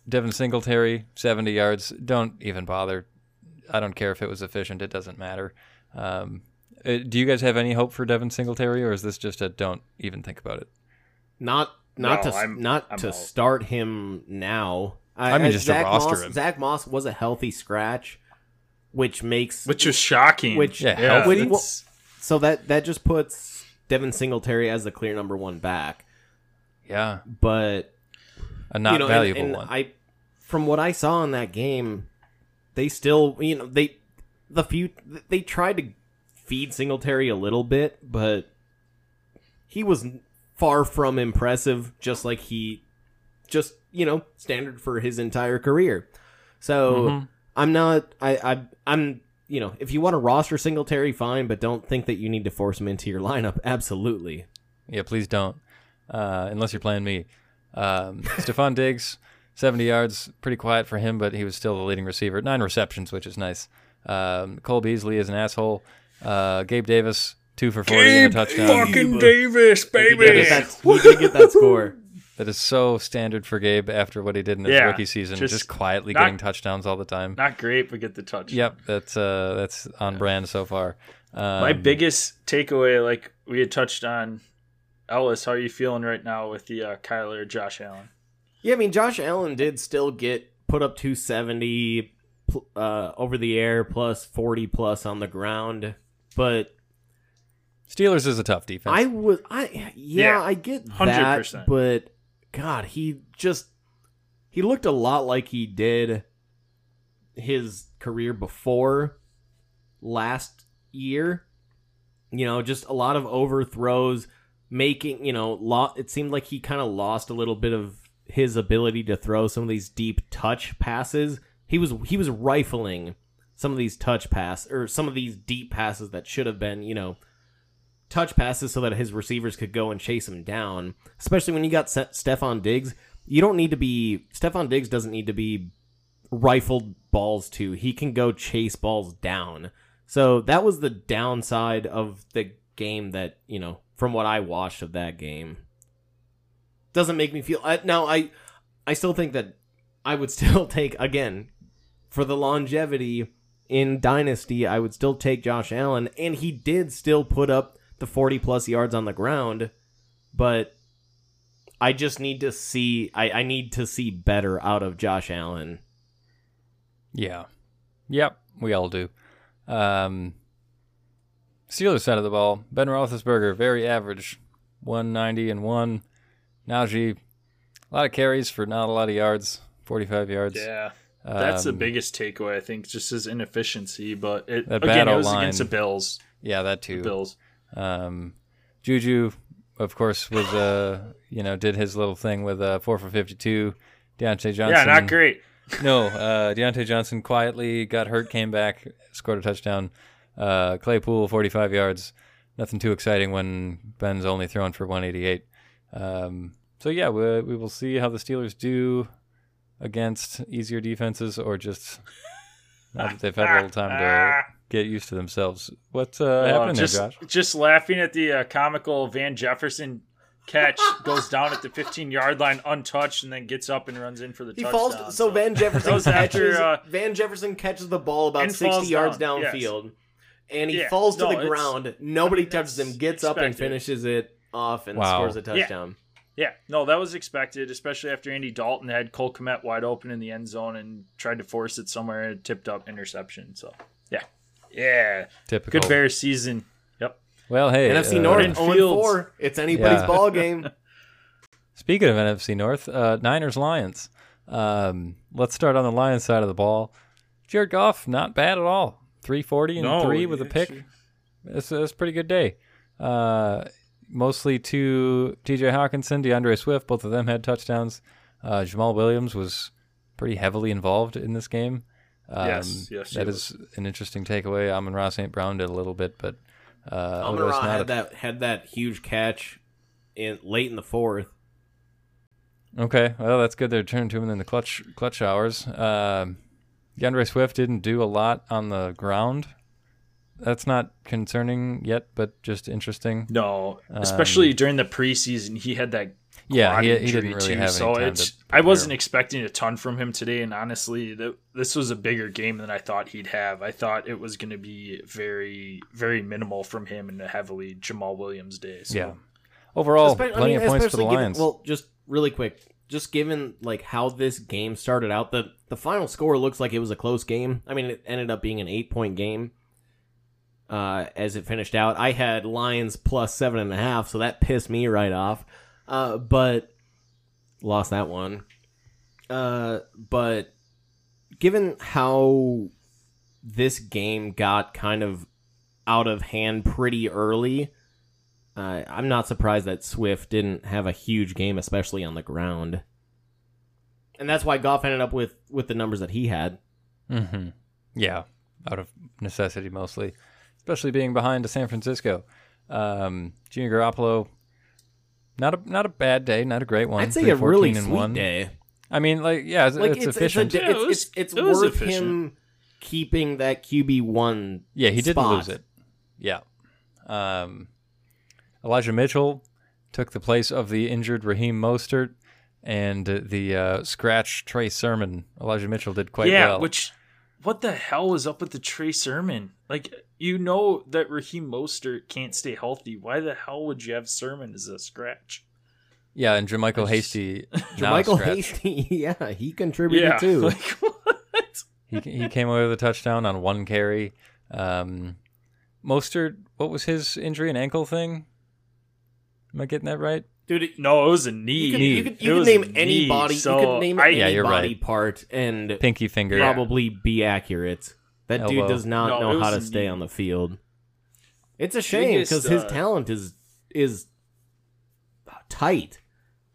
Devin Singletary, seventy yards. Don't even bother. I don't care if it was efficient. It doesn't matter. Um, uh, do you guys have any hope for Devin Singletary, or is this just a don't even think about it? Not not No, to I'm- not I'm to out. start him now. I mean, just to Zach roster Moss, him. Zach Moss was a healthy scratch, which makes which is shocking. Which- Yeah, yeah, healthy? it's- so that that just puts Devin Singletary as the clear number one back, Yeah, but a not you know, valuable and one. I, from what I saw in that game, they still, you know, they the few they tried to feed Singletary a little bit, but he was far from impressive. Just like he, just you know, standard for his entire career. So Mhm. I'm not. I, I I'm. You know, if you want to roster Singletary, fine, but don't think that you need to force him into your lineup. Absolutely. Yeah, please don't. Uh, unless you're playing me. Um, Stefon Diggs, 70 yards, pretty quiet for him, but he was still the leading receiver. Nine receptions, which is nice. Um, Cole Beasley is an asshole. Uh, Gabe Davis, two for 40 and a touchdown. fucking Davis, He baby. did, get that, he did get that score. That is so standard for Gabe after what he did in his Yeah, rookie season, just, just quietly not- getting touchdowns all the time. Not great, but get the touch. Yep, that's uh, that's on brand so far. Um, My biggest takeaway, like we had touched on, Ellis, how are you feeling right now with the uh, Kyler Josh Allen? Yeah, I mean, Josh Allen did still get put up 270 pl- uh, over the air plus 40 plus on the ground, but Steelers is a tough defense. I was I yeah, Yeah, I get that, 100%. but God, he just he looked a lot like he did his career before last year. You know, just a lot of overthrows, making you know, lo- it seemed like he kind of lost a little bit of his ability to throw some of these deep touch passes. He was he was rifling some of these touch pass or some of these deep passes that should have been you know touch passes so that his receivers could go and chase him down. Especially when you got Se- Stefon Diggs, you don't need to be Stefon Diggs doesn't need to be rifled balls to. He can go chase balls down. So that was the downside of the game that you know from what I watched of that game. Doesn't make me feel I, now. I I still think that I would still take again for the longevity in Dynasty. I would still take Josh Allen, and he did still put up the forty plus yards on the ground, but I just need to see. I, I need to see better out of Josh Allen. Yeah. Yep, we all do. Um, Steelers side of the ball, Ben Roethlisberger, very average, 190 and 1. Najee, a lot of carries for not a lot of yards, 45 yards. Yeah. That's the Um, biggest takeaway, I think, just his inefficiency. But it again, it was O-line. against the Bills. Yeah, that too. Bills. Um, Juju, of course, was uh, you know, did his little thing with uh, four for fifty-two. Diontae Johnson, Yeah, not great. No, uh, Diontae Johnson quietly got hurt, came back, scored a touchdown. Uh, Claypool, forty-five yards. Nothing too exciting when Ben's only throwing for one eighty-eight. Um, so yeah, we we will see how the Steelers do against easier defenses, or just now that they've had a little time to get used to themselves. What's uh, Well, happening just, there, Josh? Just laughing at the uh, comical Van Jefferson catch goes down at the 15 yard line untouched and then gets up and runs in for the He touchdown. falls. So Van Jefferson That was after, catches. uh, Van Jefferson catches the ball about sixty falls yards down, yes. Downfield, and he Yeah, falls to no, the ground. Nobody I mean, touches him. Gets up and finishes it off and Wow. scores a touchdown. Yeah, no, that was expected, especially after Andy Dalton had Cole Kmet wide open in the end zone and tried to force it somewhere and tipped up interception. So, yeah. Yeah. Typical. Good Bears season. Yep. Well, hey, NFC uh, North Jordan 0 Fields. 4. It's anybody's Yeah. ball game. Speaking of NFC North, uh, Niners Lions. Um, let's start on the Lions side of the ball. Jared Goff, not bad at all. 340 and No, three with a pick. actually- It's, it's a pretty good day. Uh, mostly to TJ Hockenson, D'Andre Swift. Both of them had touchdowns. Uh, Jamaal Williams was pretty heavily involved in this game. Um, Yes, yes, he That was. an interesting takeaway. Amon-Ra St. Brown did a little bit, but uh, Amon otherwise Ra not a had that had that huge catch in late in the fourth. Okay, well that's good. They're turning to him in the clutch clutch hours. Um, D'Andre Swift didn't do a lot on the ground. That's not concerning yet, but just interesting. No, especially Um, during the preseason, he had that. Yeah, quad he, he injury didn't really too, have so any time it's. to I wasn't expecting a ton from him today, and honestly, th- this was a bigger game than I thought he'd have. I thought it was going to be very, very minimal from him in a heavily Jamaal Williams day. So. Yeah. Overall, Espe- I plenty mean, of points for the especially given- Lions. well, just really quick, just given like how this game started out, the the final score looks like it was a close game. I mean, it ended up being an eight point game. uh, as it finished out. I had Lions plus seven and a half, so that pissed me right off. Uh, but lost that one. Uh, but given how this game got kind of out of hand pretty early, uh, I'm not surprised that Swift didn't have a huge game, especially on the ground. And that's why Goff ended up with with the numbers that he had. Mm-hmm. Yeah, out of necessity mostly, especially being behind to San Francisco. Um, Jimmy Garoppolo, not a not a bad day, not a great one. I'd say a really 314 and sweet one. day. I mean, like, yeah, it's, Like it's, it's, efficient. It's, a, Yeah, it it's, was- it's, it's it was worth efficient. him keeping that QB one. yeah, he didn't spot. lose it. Yeah. Um, Elijah Mitchell took the place of the injured Raheem Mostert and the uh, scratch Trey Sermon. Elijah Mitchell did quite yeah, well. which what the hell was up with the Trey Sermon? Like you know that Raheem Mostert can't stay healthy. Why the hell would you have Sermon as a scratch? yeah, and JaMycal just- Hasty. now Michael. Hasty, yeah, he contributed Yeah, too. like what? He he came away with a touchdown on one carry. Um, Mostert, what was his injury? An ankle thing? Am I getting that right? Dude, it- No, it was a knee. you could, knee. you could, you could was a name knee, any body. so you could name I- any Yeah, you're body right. part and Pinky finger. Yeah. probably be accurate. That dude does not No, know how to a stay knee. on the field. It's a shame Biggest, because his uh, talent is is tight,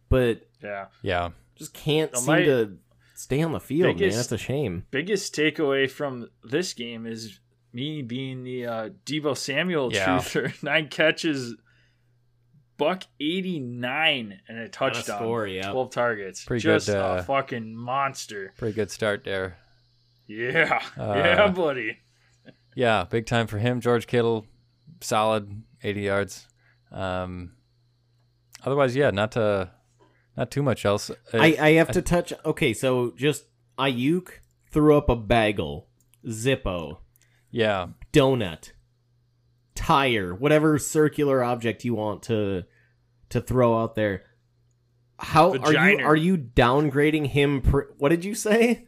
but Yeah. Yeah. just can't No, seem my to stay on the field. man, that's a shame. Biggest takeaway from this game is me being the uh, Deebo Samuel Yeah. truther. Nine catches, buck eighty nine, and a touchdown. score, yeah. Twelve targets. Pretty Just good, uh, a fucking monster. Pretty good start there. Yeah, Uh, yeah, buddy. Yeah, big time for him. George Kittle, solid, 80 yards. Um, otherwise, yeah, not to, not too much else. Uh, I, I have to touch. Okay, so just Aiyuk threw up a bagel, Zippo, yeah, donut, tire, whatever circular object you want to to throw out there. How are you are you downgrading him? Pr- what did you say?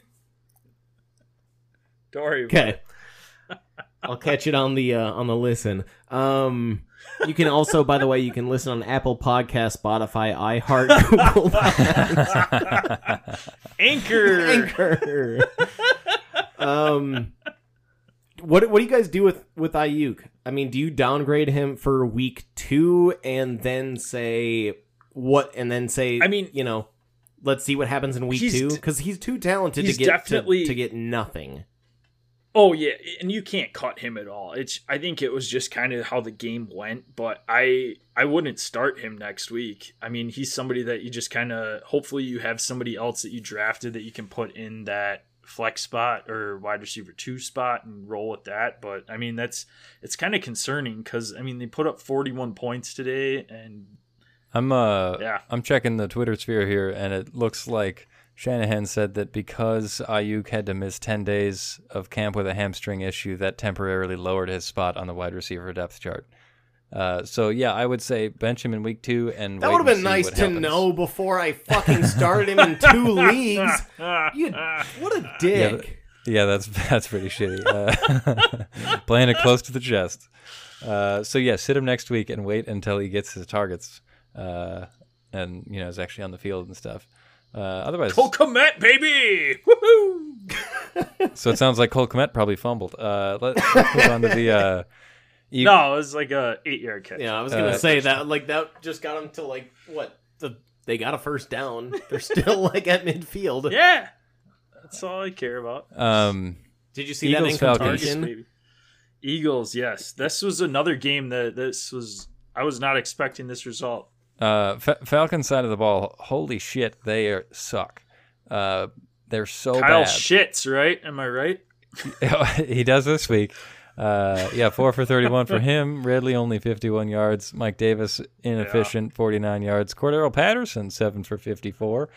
Don't worry. Okay, I'll catch it on the uh, on the listen. Um, you can also, by the way, you can listen on Apple Podcast, Spotify, iHeart, Google Podcasts. Anchor. Anchor. um, what what do you guys do with with Aiyuk? I mean, do you downgrade him for week two and then say what? And then say, I mean- you know, let's see what happens in week two because he's too talented to he's get to- to, get nothing. Oh yeah, and you can't cut him at all. It's I think it was just kind of how the game went, but I I wouldn't start him next week. I mean, he's somebody that you just kind of hopefully you have somebody else that you drafted that you can put in that flex spot or wide receiver 2 spot and roll with that, but I mean that's it's kind of concerning cuz I mean they put up 41 points today and I'm uh, yeah. I'm checking the Twitter sphere here, and it looks like Shanahan said that because Aiyuk had to miss 10 days of camp with a hamstring issue, that temporarily lowered his spot on the wide receiver depth chart. Uh, so yeah, I would say bench him in week two, and That wait would have been nice to happens. know before I fucking started him in two leagues. You, what a dick. Yeah, that's that's pretty shitty. Uh, playing it close to the chest. Uh, so yeah, sit him next week and wait until he gets his targets, uh, and you know is actually on the field and stuff. Uh, otherwise, Cole Kmet, baby! Woohoo! so it sounds like Cole Kmet probably fumbled. Uh, let, let's move on to the. E- No, it was like a 8-yard catch. Yeah, I was gonna Uh, say that. Like that just got him to like what the they got a first down. They're still like at midfield. Yeah. That's all I care about. Um, Did you see Eagles, that Falcons. Targets. Eagles, yes. This was another game that this was I was not expecting this result. uh, Fa- Falcons side of the ball. Holy shit, they are, suck. Uh, they're so Kyle bad. shits, right? Am I right? he does this week. Uh, yeah, four for 31 for him. Ridley only 51 yards. Mike Davis inefficient, 49 yards. Cordarrelle Patterson seven for 54.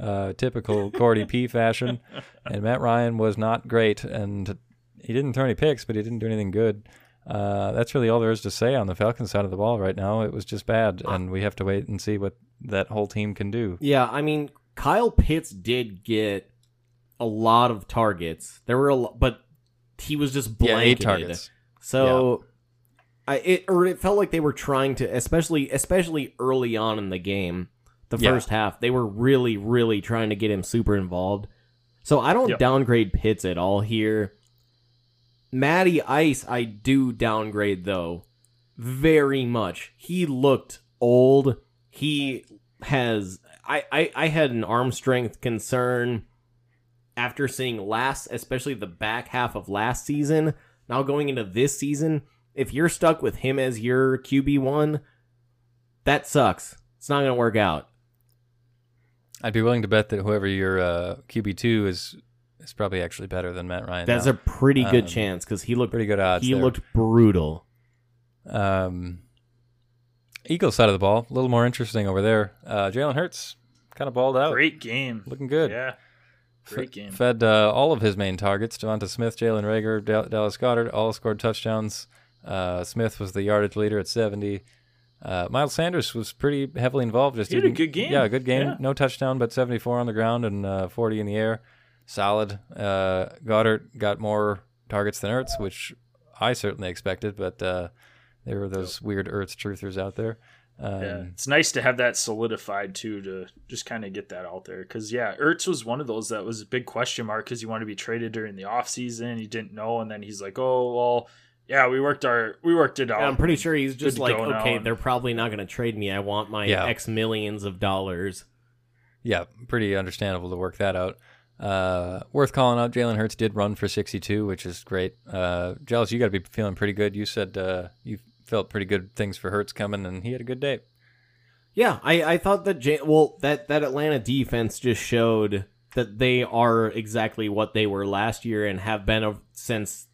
Uh, typical Cordy P fashion. And Matt Ryan was not great, and he didn't throw any picks, but he didn't do anything good. Uh, that's really all there is to say on the Falcons side of the ball right now. It was just bad, and we have to wait and see what that whole team can do. Yeah, I mean Kyle Pitts did get a lot of targets. There were a lot, but he was just Yeah, eight targets. So I, it or it felt like they were trying to, especially especially early on in the game, the Yeah. first half, they were really really trying to get him super involved. So I don't Yep. downgrade Pitts at all here. Matty Ice, I do downgrade though, very much. He looked old. He has. I I, I had an arm strength concern after seeing last, especially the back half of last season. Now going into this season, if you're stuck with him as your QB one, that sucks. It's not going to work out. I'd be willing to bet that whoever your uh, QB two is is probably actually better than Matt Ryan. That's now. a pretty good Um, chance because he looked pretty good odds. he there. looked brutal. Um, Eagles side of the ball, a little more interesting over there. Uh, Jalen Hurts kind of balled out, Great game. looking good. Yeah. Great game. Fed uh, all of his main targets: DeVonta Smith, Jalen Reagor, Dal- Dallas Goedert, all scored touchdowns. Uh, Smith was the yardage leader at seventy. Uh, Miles Sanders was pretty heavily involved. Just He had a good game. Yeah, a good game. Yeah. No touchdown, but seventy-four on the ground and uh, forty in the air. Solid. Uh, Goddard got more targets than Ertz, which I certainly expected, but uh, there were those weird Ertz truthers out there. Um, Yeah, it's nice to have that solidified too, to just kind of get that out there. Because yeah, Ertz was one of those that was a big question mark because he wanted to be traded during the off season. He didn't know, and then he's like, "Oh well, yeah, we worked our we worked it out." I'm pretty sure he's just like, okay, and- they're probably not going to trade me. I want my Yeah. X millions of dollars. Yeah, pretty understandable to work that out. Uh, worth calling out. Jalen Hurts did run for 62, which is great. Uh, Jealous, you got to be feeling pretty good. You said uh, you felt pretty good things for Hurts coming, and he had a good day. Yeah, I, I thought that well that that Atlanta defense just showed that they are exactly what they were last year and have been of, since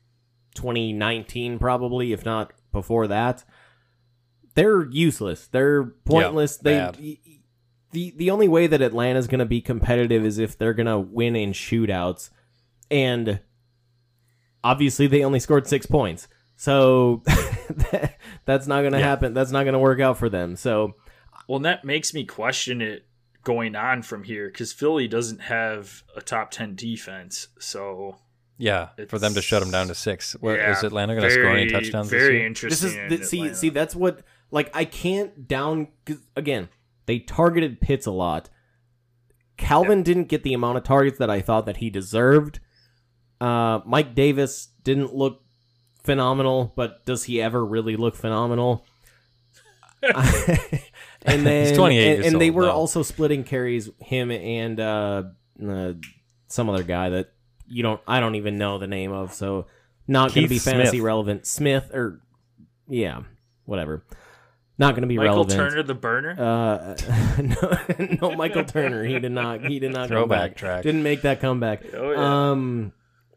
2019 probably if not before that. They're useless. They're pointless. they bad. y- y- the the only way that Atlanta's going to be competitive is if they're going to win in shootouts and obviously they only scored 6 points. So that's not going to Yeah. happen. That's not going to work out for them. So Well, and that makes me question it going on from here because Philly doesn't have a top ten defense. So Yeah, for them to shut them down to six. What, is yeah, Atlanta going to score any touchdowns Very this year? this is in see see that's what like I can't down 'cause, again they targeted Pitts a lot. Calvin didn't get the amount of targets that I thought that he deserved. Uh, Mike Davis didn't look phenomenal, but does he ever really look phenomenal? and then He's 28 and, years and they were though. also splitting carries him and uh, uh, some other guy that you don't I don't even know the name of so not going to be fantasy Smith. relevant Smith or yeah whatever not going to be Michael relevant Turner, the burner. uh no, no Michael Turner he did not he did not come Throwback back. track. didn't make that comeback Oh, yeah. um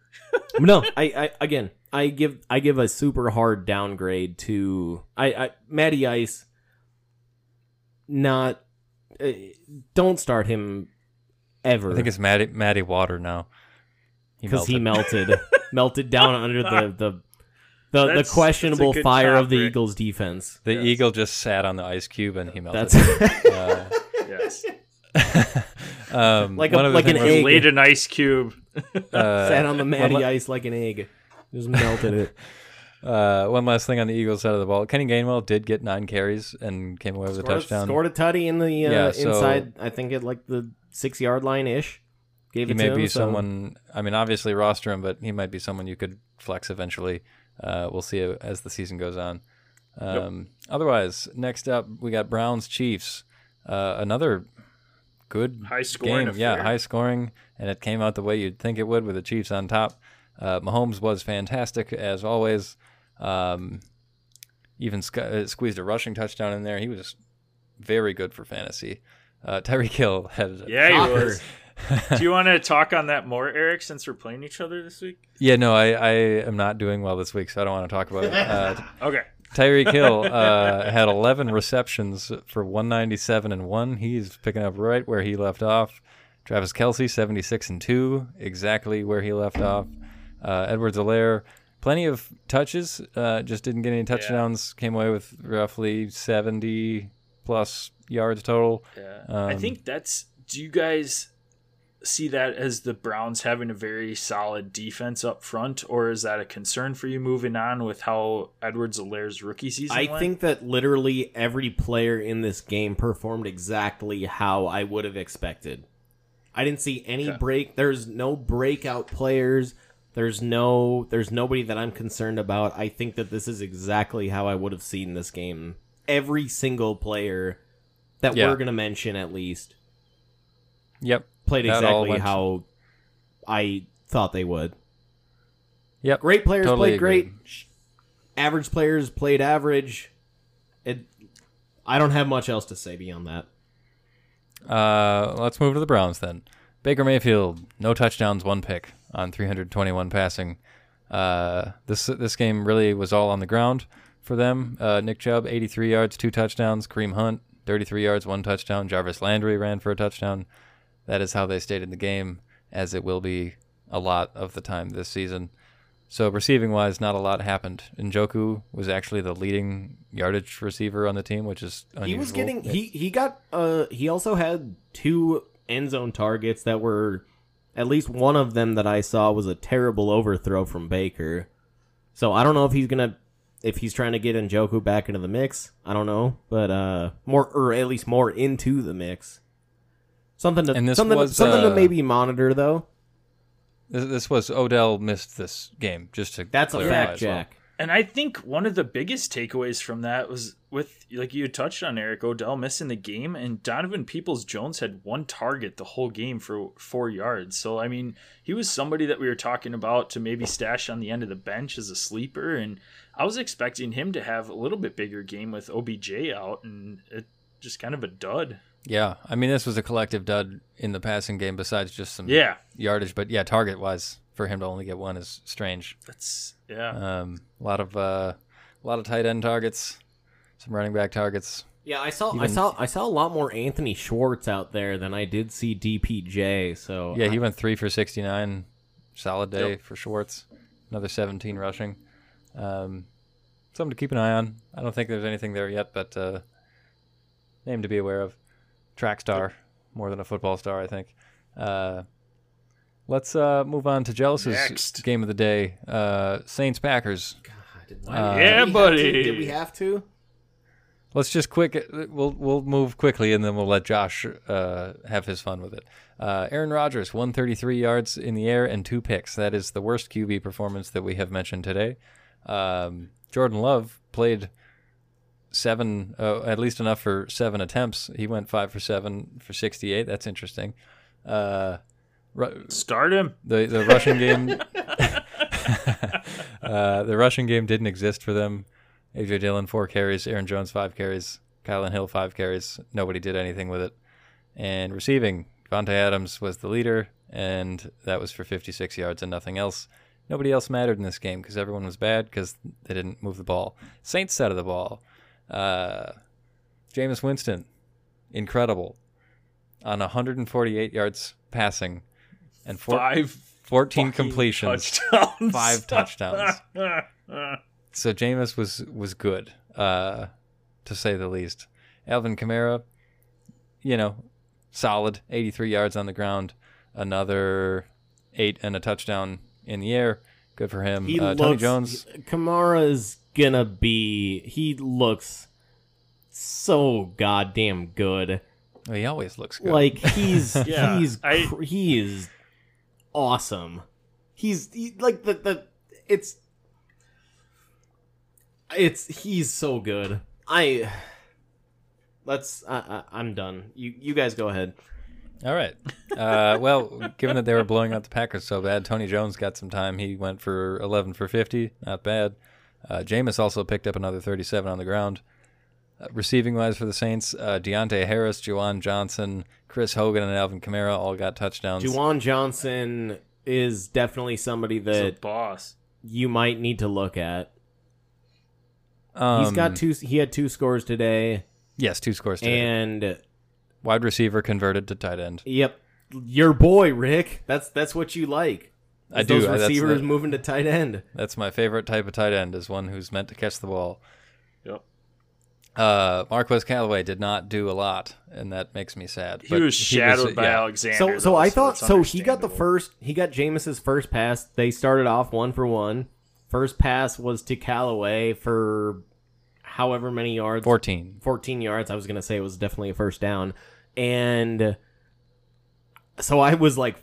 no I, I again I give I give a super hard downgrade to I, I Matty Ice not uh, don't start him ever I think it's Matty, Matty Water now. because he melted. melted melted down under the the the, the questionable that's a fire of the topic. Eagles defense. the Yes. eagle just sat on the ice cube and he melted. That's uh, yes, um, Like a- like an egg. laid an ice cube. uh, sat on the matty one, ice like an egg. Just melted it. uh, one last thing on the Eagles side of the ball. Kenny Gainwell did get nine carries and came away with a touchdown. scored a tutty in the uh, Yeah, so- inside. I think at like the six yard line ish. Gave he it may to be him, so- someone. I mean, obviously roster him, but he might be someone you could flex eventually. Uh, we'll see as the season goes on. Um, Otherwise, next up we got Browns Chiefs. Uh, another good High scoring game. Yeah, high scoring, and it came out the way you'd think it would with the Chiefs on top. Uh, Mahomes was fantastic as always. Um, even sc- uh, squeezed a rushing touchdown in there. He was very good for fantasy. Uh, Tyreek Hill had Yeah, he was. Do you want to talk on that more, Eric? Since we're playing each other this week. Yeah, no, I, I am not doing well this week, so I don't want to talk about it. Uh, Okay. Tyreek Hill uh, had 11 receptions for 197 and one. He's picking up right where he left off. Travis Kelce, 76 and two, exactly where he left off. Uh, Edwards-Helaire, plenty of touches, uh, just didn't get any touchdowns. Came away with roughly 70 plus yards total. Yeah. I Um, think that's. Do you guys? see that as the Browns having a very solid defense up front, or is that a concern for you moving on with how Edwards-Helaire's rookie season I went? think that literally every player in this game performed exactly how I would have expected. I didn't see any Okay. break. There's no breakout players. There's no. There's nobody that I'm concerned about. I think that this is exactly how I would have seen this game. Every single player that Yeah. we're gonna mention at least Yep. played That exactly how I thought they would. Yep. Great players Totally played great. Average players played average. It. I don't have much else to say beyond that. Uh, let's move to the Browns then. Baker Mayfield, no touchdowns, one pick on 321 passing. Uh, this this game really was all on the ground for them. Uh, Nick Chubb, 83 yards, two touchdowns. Kareem Hunt, 33 yards, one touchdown. Jarvis Landry ran for a touchdown. That is how they stayed in the game, as it will be a lot of the time this season. So receiving wise, not a lot happened. Njoku was actually the leading yardage receiver on the team, which is unusual. He was getting he he got uh he also had two end zone targets that were at least one of them that I saw was a terrible overthrow from Baker. So I don't know if he's gonna if he's trying to get Njoku back into the mix. I don't know, but uh more or at least more into the mix. Something to And this something was, something uh, to maybe monitor though. This, was Odell missed this game. Just to That's a fact, as well. And I think one of the biggest takeaways from that was with, like you touched on, Eric Odell missing the game, and Donovan Peoples Jones had one target the whole game for four yards. So, I mean, he was somebody that we were talking about to maybe stash on the end of the bench as a sleeper. And I was expecting him to have a little bit bigger game with OBJ out, and it just kind of a dud. Yeah, I mean this was a collective dud in the passing game. Besides just some Yeah, yardage, but yeah, target wise for him to only get one is strange. that's, yeah. Um, a lot of uh, a lot of tight end targets, some running back targets. Yeah, I saw I saw I saw a lot more Anthony Schwartz out there than I did see DPJ. So Yeah, he went three for sixty nine. Solid day Yep. for Schwartz. Another seventeen rushing. Um, something to keep an eye on. I don't think there's anything there yet, but uh, name to be aware of. Track star, more than a football star, I think. Uh, let's uh, move on to Jealous's Next. game of the day. Uh, Saints Packers. Why- Uh, did Yeah, we have to- buddy. Did we have to? Let's just quick. We'll we'll move quickly, and then we'll let Josh uh, have his fun with it. Uh, Aaron Rodgers, 133 yards in the air and two picks. That is the worst QB performance that we have mentioned today. Um, Jordan Love played seven, uh, at least enough for seven attempts. He went five for seven for 68. That's interesting. Uh, Ru- Start him. the the rushing game uh, the rushing game didn't exist for them. AJ Dillon four carries, Aaron Jones five carries, Kylin Hill five carries. Nobody did anything with it. And receiving, Vontae Adams was the leader, and that was for 56 yards and nothing else. Nobody else mattered in this game because everyone was bad because they didn't move the ball. Saints side of the ball, uh, Jameis Winston, incredible, on 148 yards passing, and four, Five 14 completions. touchdowns. Five touchdowns. So Jameis was was good, uh, to say the least. Alvin Kamara, you know, solid, 83 yards on the ground, another eight and a touchdown in the air. Good for him. He uh, looks, Tony Jones, Kamara is gonna be. He looks so goddamn good. he always looks good. Like he's Yeah, he's I- he is awesome. He's he, like the the it's it's he's so good. I let's I, I, I'm done. You you guys go ahead. All right. Uh, well, given that they were blowing out the Packers so bad, Tony Jones got some time. He went for 11 for 50. Not bad. Uh, Jameis also picked up another 37 on the ground. Uh, receiving wise for the Saints, uh, Deonte Harris, Juwan Johnson, Chris Hogan, and Alvin Kamara all got touchdowns. Juwan Johnson is definitely somebody He's a that boss. you might need to look at. Um, He's got two. He had two scores today, Yes, two scores today. and Wide receiver converted to tight end. yep, your boy Rick. That's that's what you like. I Is do. Those I- that's receivers the- moving to tight end. That's my favorite type of tight end, is one who's meant to catch the ball. Yep. Uh, Marquez Callaway did not do a lot, and that makes me sad. He But was shadowed by yeah. Alexander. So so though, I thought it's so he got the first he got Jameis's first pass. They started off one for one. First pass was to Callaway for however many yards. 14. 14 yards. I was going to say it was definitely a first down. And so I was like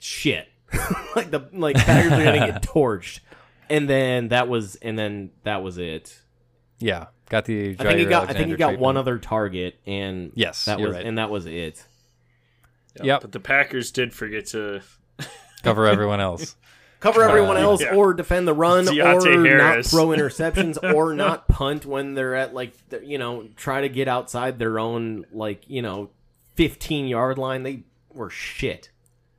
shit. like the like Packers are going to get torched. And then that was and then that was it. Yeah, got the. I think he Jaire got I think he Alexander got one other target and Yes, that was right. and that was it. Yeah, Yep. But the Packers did forget to. cover everyone else. cover everyone Uh, else yeah. or defend the run Deontay or not throw interceptions or not punt when they're at like you know try to get outside their own like you know 15 yard line they were shit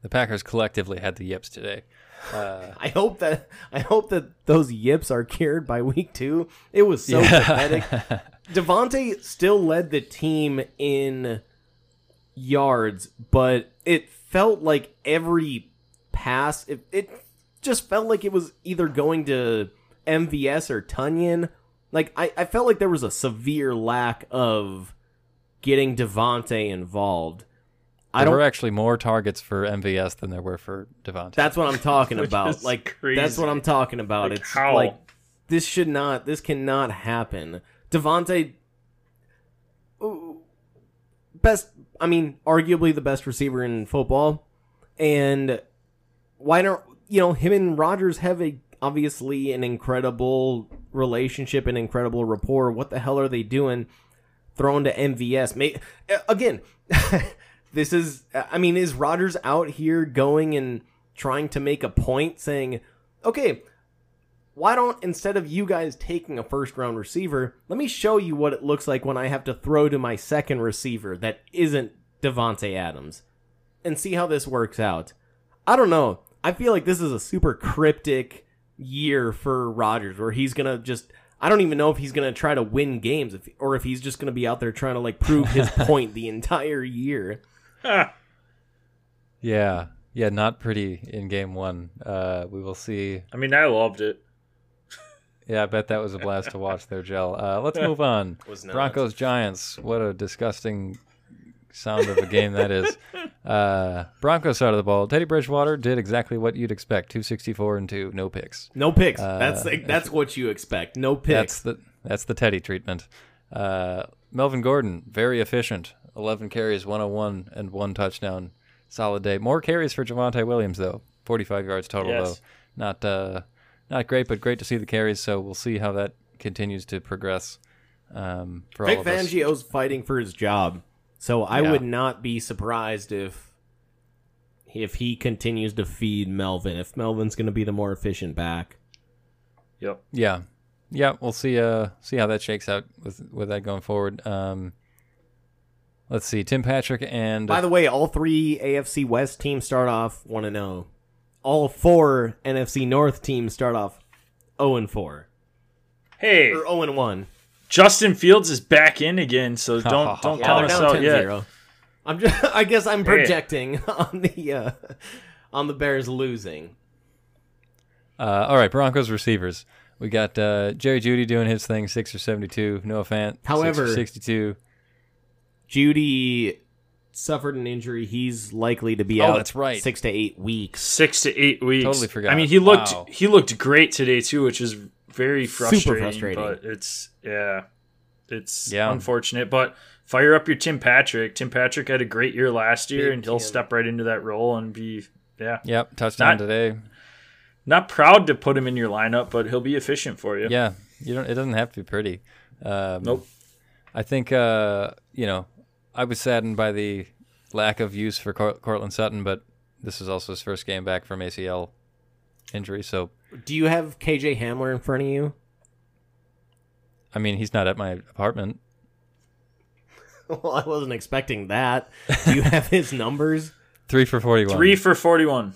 The Packers collectively had the yips today. Uh, i hope that i hope that those yips are cured by week two. It was so pathetic. Davante still led the team in yards but it felt like every pass it, it just felt like it was either going to mvs or Tonyan. Like I, I felt like there was a severe lack of getting Davante involved i there don't were actually more targets for MVS than there were for Davante. that's what i'm talking about. like crazy. that's what i'm talking about. Like, it's how? like this should not this cannot happen. Davante uh, best i mean arguably the best receiver in football. And why don't you know him and Rodgers have a obviously an incredible relationship and incredible rapport. What the hell are they doing? Thrown to MVS May, uh, again this is i mean is Rodgers out here going and trying to make a point saying okay why don't instead of you guys taking a first round receiver, let me show you what it looks like when I have to throw to my second receiver that isn't Davante Adams, and see how this works out. I don't know. I feel like this is a super cryptic year for Rodgers, where he's gonna just. I don't even know if he's gonna try to win games, if, or if he's just gonna be out there trying to like prove his point the entire year. Ah, yeah, yeah, not pretty in game one. Uh, we will see. I mean, I loved it. Yeah, I bet that was a blast to watch there, Gel. Uh, let's move on. Was not. Broncos Giants. What a disgusting sound of a game that is. Uh, Broncos side of the ball. Teddy Bridgewater did exactly what you'd expect: two sixty four and two, no picks. No picks. Uh, that's like, that's what you expect. No picks. That's picks. the that's the Teddy treatment. Uh, Melvin Gordon, very efficient. Eleven carries, one hundred one, and one touchdown. Solid day. More carries for Javonte Williams though. Forty five yards total Yes. though. Not uh, not great, but great to see the carries. So we'll see how that continues to progress. Um, for all Vic of us. Fangio's fighting for his job, so I Yeah. would not be surprised if if he continues to feed Melvin. If Melvin's going to be the more efficient back. Yep. Yeah, yeah. We'll see. Uh, see how that shakes out with with that going forward. Um, let's see. Tim Patrick and By the way, all three AFC West teams start off one and zero. All four NFC North teams start off zero and four Hey, or zero and one. Justin Fields is back in again, so don't don't Yeah, count they're us out yet. 10-0. I'm just. I guess I'm Hey. projecting on the uh, on the Bears losing. Uh, all right, Broncos receivers. We got uh, Jerry Jeudy doing his thing, six or seventy-two. Noah Fant, six However- sixty-two. Jeudy suffered an injury. He's likely to be Oh, out. that's right. Six to eight weeks. Six to eight weeks. Totally forgot. I mean, he looked Wow. he looked great today too, which is very frustrating. Super frustrating. frustrating. But it's yeah, it's Yeah. unfortunate. But fire up your Tim Patrick. Tim Patrick had a great year last year, Big and he'll Tim. step right into that role and be yeah. Yep, touchdown Not- today. Not proud to put him in your lineup, but he'll be efficient for you. Yeah, you don't. It doesn't have to be pretty. Um, Nope. I think uh, you know, I was saddened by the lack of use for Cor- Courtland Sutton, but this is also his first game back from ACL injury. So Do you have KJ Hamler in front of you? I mean, he's not at my apartment. well, I wasn't expecting that. Do you have his numbers? Three for forty-one. Three for forty-one.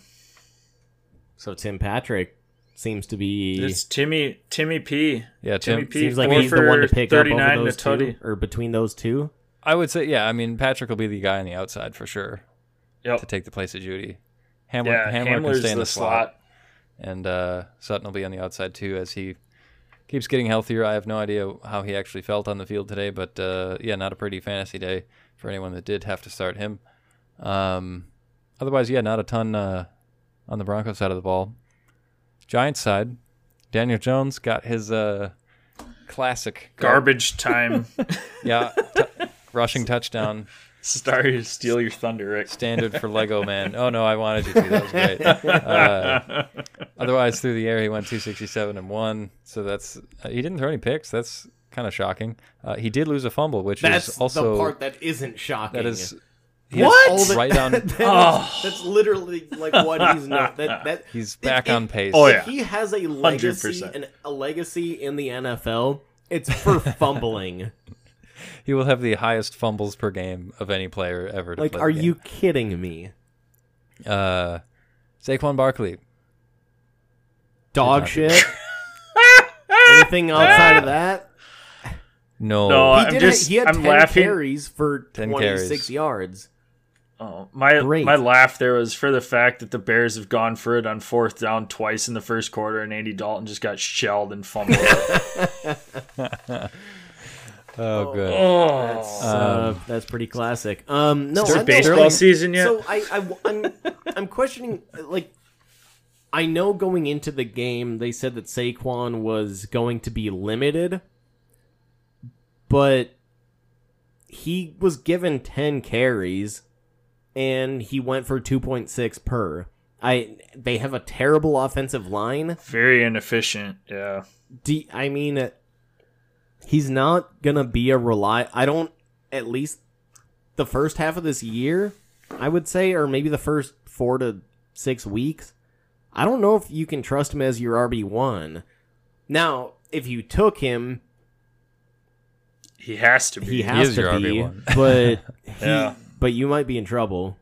So Tim Patrick seems to be. It's Timmy Timmy P. Yeah, Timmy Tim. P. Seems like he's the one to pick up over 39 those two, or between those two. I would say, yeah. I mean, Patrick will be the guy on the outside for sure to take the place of Jeudy. Hamler, Yeah, Hamler can stay in the, the slot, slot. and uh, Sutton will be on the outside too as he keeps getting healthier. I have no idea how he actually felt on the field today, but uh, yeah, not a pretty fantasy day for anyone that did have to start him. Um, otherwise, yeah, not a ton uh, on the Broncos side of the ball. Giants side, Daniel Jones got his uh, classic Garbage time. yeah, t- rushing touchdown. Sorry to steal your thunder, Rick. Standard for Lego Man. Oh no, I wanted you to. That was great. Uh, otherwise, through the air, he went 267 and one. So that's uh, he didn't throw any picks. That's kind of shocking. Uh, he did lose a fumble, which That's is also the part that isn't shocking. that is That's all the- right on. That is- Oh. That's literally like what he's not. That that He's back it- on pace. Oh, yeah. he has a legacy 100%. and a legacy in the NFL. It's for fumbling. He will have the highest fumbles per game of any player ever. To like, play are you kidding me? Uh, Saquon Barkley. Dog not shit. Anything outside of that? No. No, He I'm did. just- he had I'm ten laughing. carries for 10 twenty six carries. yards. Oh, my Great. my laugh there was for the fact that the Bears have gone for it on fourth down twice in the first quarter, and Andy Dalton just got shelled and fumbled. Oh, good. oh, Uh, that's pretty classic. Um, no, is there I know, baseball like, season yet? So I, I, I'm, I'm questioning. Like, I know going into the game, they said that Saquon was going to be limited, but he was given ten carries, and he went for two point six per. I they have a terrible offensive line. Very inefficient. Yeah. Do I mean he's not gonna be a rely? I don't. At least the first half of this year, I would say, or maybe the first four to six weeks. I don't know if you can trust him as your RB one. Now, if you took him, He has to be. he has is to your be, RB1. but he, Yeah. but you might be in trouble.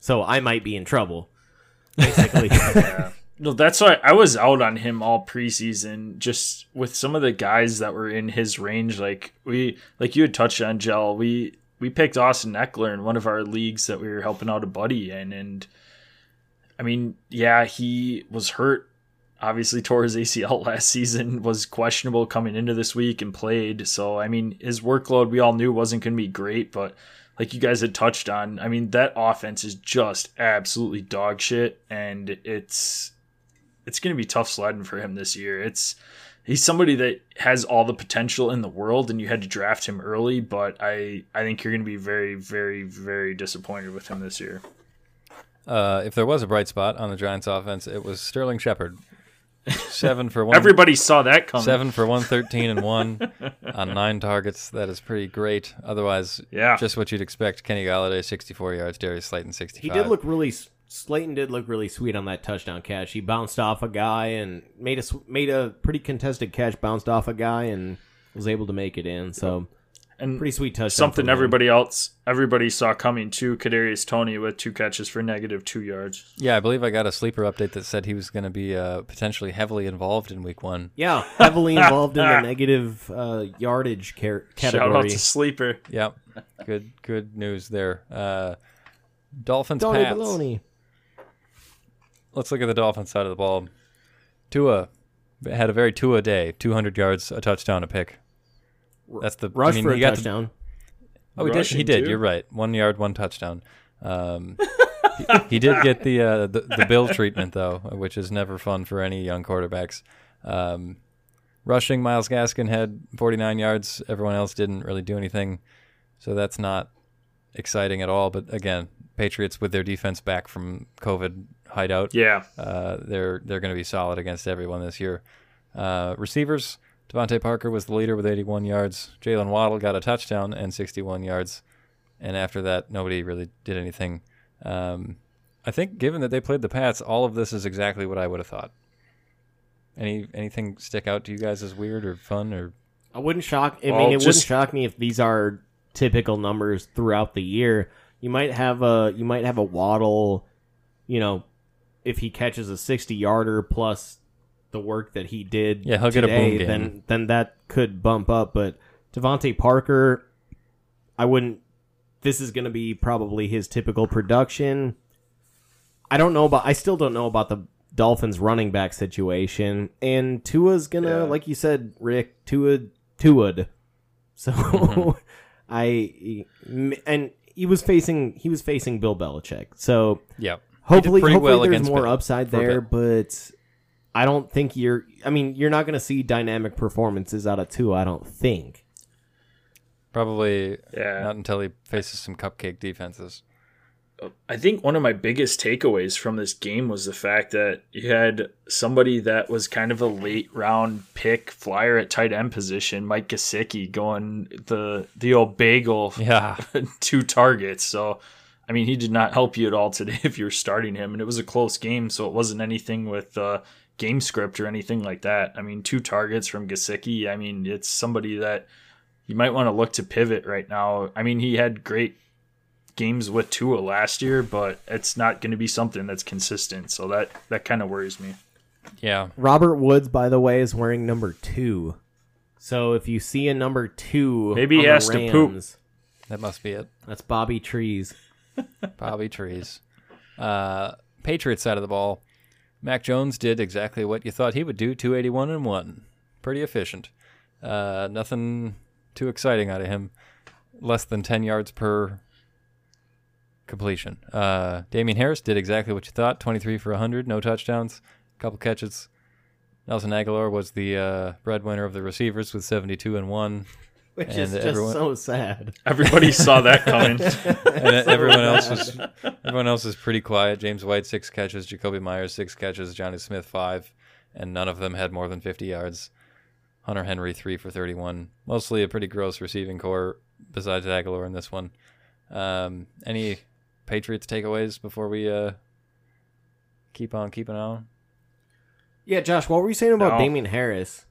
So I might be in trouble, basically. No, that's why I was out on him all preseason. Just with some of the guys that were in his range, like we, like you had touched on, Gel. We we picked Austin Ekeler in one of our leagues that we were helping out a buddy in, and I mean, yeah, he was hurt. Obviously, tore his ACL last season. Was questionable coming into this week and played. So I mean, his workload we all knew wasn't going to be great, but like you guys had touched on, I mean, that offense is just absolutely dog shit, and it's it's going to be tough sledding for him this year. It's he's somebody that has all the potential in the world, and you had to draft him early. But I I think you're going to be very very very disappointed with him this year. Uh, if there was a bright spot on the Giants' offense, it was Sterling Shepard. Seven for one. Everybody saw that coming. Seven for one thirteen and one on nine targets. That is pretty great. Otherwise, Yeah. just what you'd expect. Kenny Golladay, sixty-four yards. Darius Slayton, sixty. He did look really. Slayton did look really sweet on that touchdown catch. He bounced off a guy and made a made a pretty contested catch. Bounced off a guy and was able to make it in. So and pretty sweet touchdown. something everybody else everybody saw coming too. Kadarius Toney with two catches for negative two yards. Yeah, I believe I got a sleeper update that said he was going to be uh, potentially heavily involved in Week One. Yeah, heavily involved in the negative uh, yardage car- Shout out category. to sleeper. Yep, good good news there. Uh, Dolphins Tony Pats. Baloney. Let's look at the Dolphins side of the ball. Tua had a very Tua day. Two hundred yards, a touchdown, a pick. That's the Rush I mean, for a got the- touchdown. Oh, he did. He did. too. You're right. One yard, one touchdown. Um, he, he did get the, uh, the the Bill treatment though, which is never fun for any young quarterbacks. Um, rushing, Myles Gaskin had 49 yards. Everyone else didn't really do anything, so that's not exciting at all. But again, Patriots with their defense back from COVID hideout, Yeah. uh, they're they're going to be solid against everyone this year. Uh, receivers, DeVante Parker was the leader with 81 yards. Jaylen Waddle got a touchdown and 61 yards, and after that, nobody really did anything. Um, I think, given that they played the Pats, all of this is exactly what I would have thought. Any anything stick out to you guys as weird or fun or? I wouldn't shock. I Well, mean, it wouldn't shock me if these are typical numbers throughout the year. You might have a you might have a Waddle, you know, if he catches a sixty yarder plus the work that he did. Yeah, he'll get a today, boom game. Then then that could bump up. But DeVante Parker, I wouldn't. This is going to be probably his typical production. I don't know about. I still don't know about the Dolphins running back situation, and Tua's gonna, Yeah. like you said, Rick, Tua, Tua'd. So Mm-hmm. I and he was facing he was facing Bill Belichick. So Yep. Hopefully, pretty hopefully well there's more Bill upside there, but I don't think you're. I mean, you're not gonna see dynamic performances out of two. I don't think. Probably Yeah. not until he faces some cupcake defenses. I think one of my biggest takeaways from this game was the fact that you had somebody that was kind of a late round pick flyer at tight end position, Mike Gesicki, going the the old bagel Yeah. two targets. So, I mean, he did not help you at all today if you were starting him, and it was a close game, so it wasn't anything with uh, game script or anything like that. I mean, two targets from Gesicki. I mean, it's somebody that you might want to look to pivot right now. I mean, he had great games with Tua last year, but it's not going to be something that's consistent. So that that kind of worries me. Yeah. Robert Woods, by the way, is wearing number two. So if you see a number two, Maybe he on the has to poop. That must be it. That's Bobby Trees. Bobby Trees. Uh, Patriots side of the ball. Mac Jones did exactly what you thought he would do 281 and 1. Pretty efficient. Uh, nothing too exciting out of him. Less than 10 yards per completion. Uh, Damien Harris did exactly what you thought 23 for 100, no touchdowns, a couple catches. Nelson Agholor was the uh, breadwinner of the receivers with 72 and 1. Which And is just everyone- so sad. Everybody saw that coming. and everyone else was everyone else is pretty quiet. James White six catches, Jakobi Meyers six catches, Jonnu Smith five, and none of them had more than fifty yards. Hunter Henry three for thirty one. Mostly a pretty gross receiving core besides Agholor in this one. Um, any Patriots takeaways before we uh, keep on keeping on? Yeah, Josh, what were you saying about No. Damien Harris?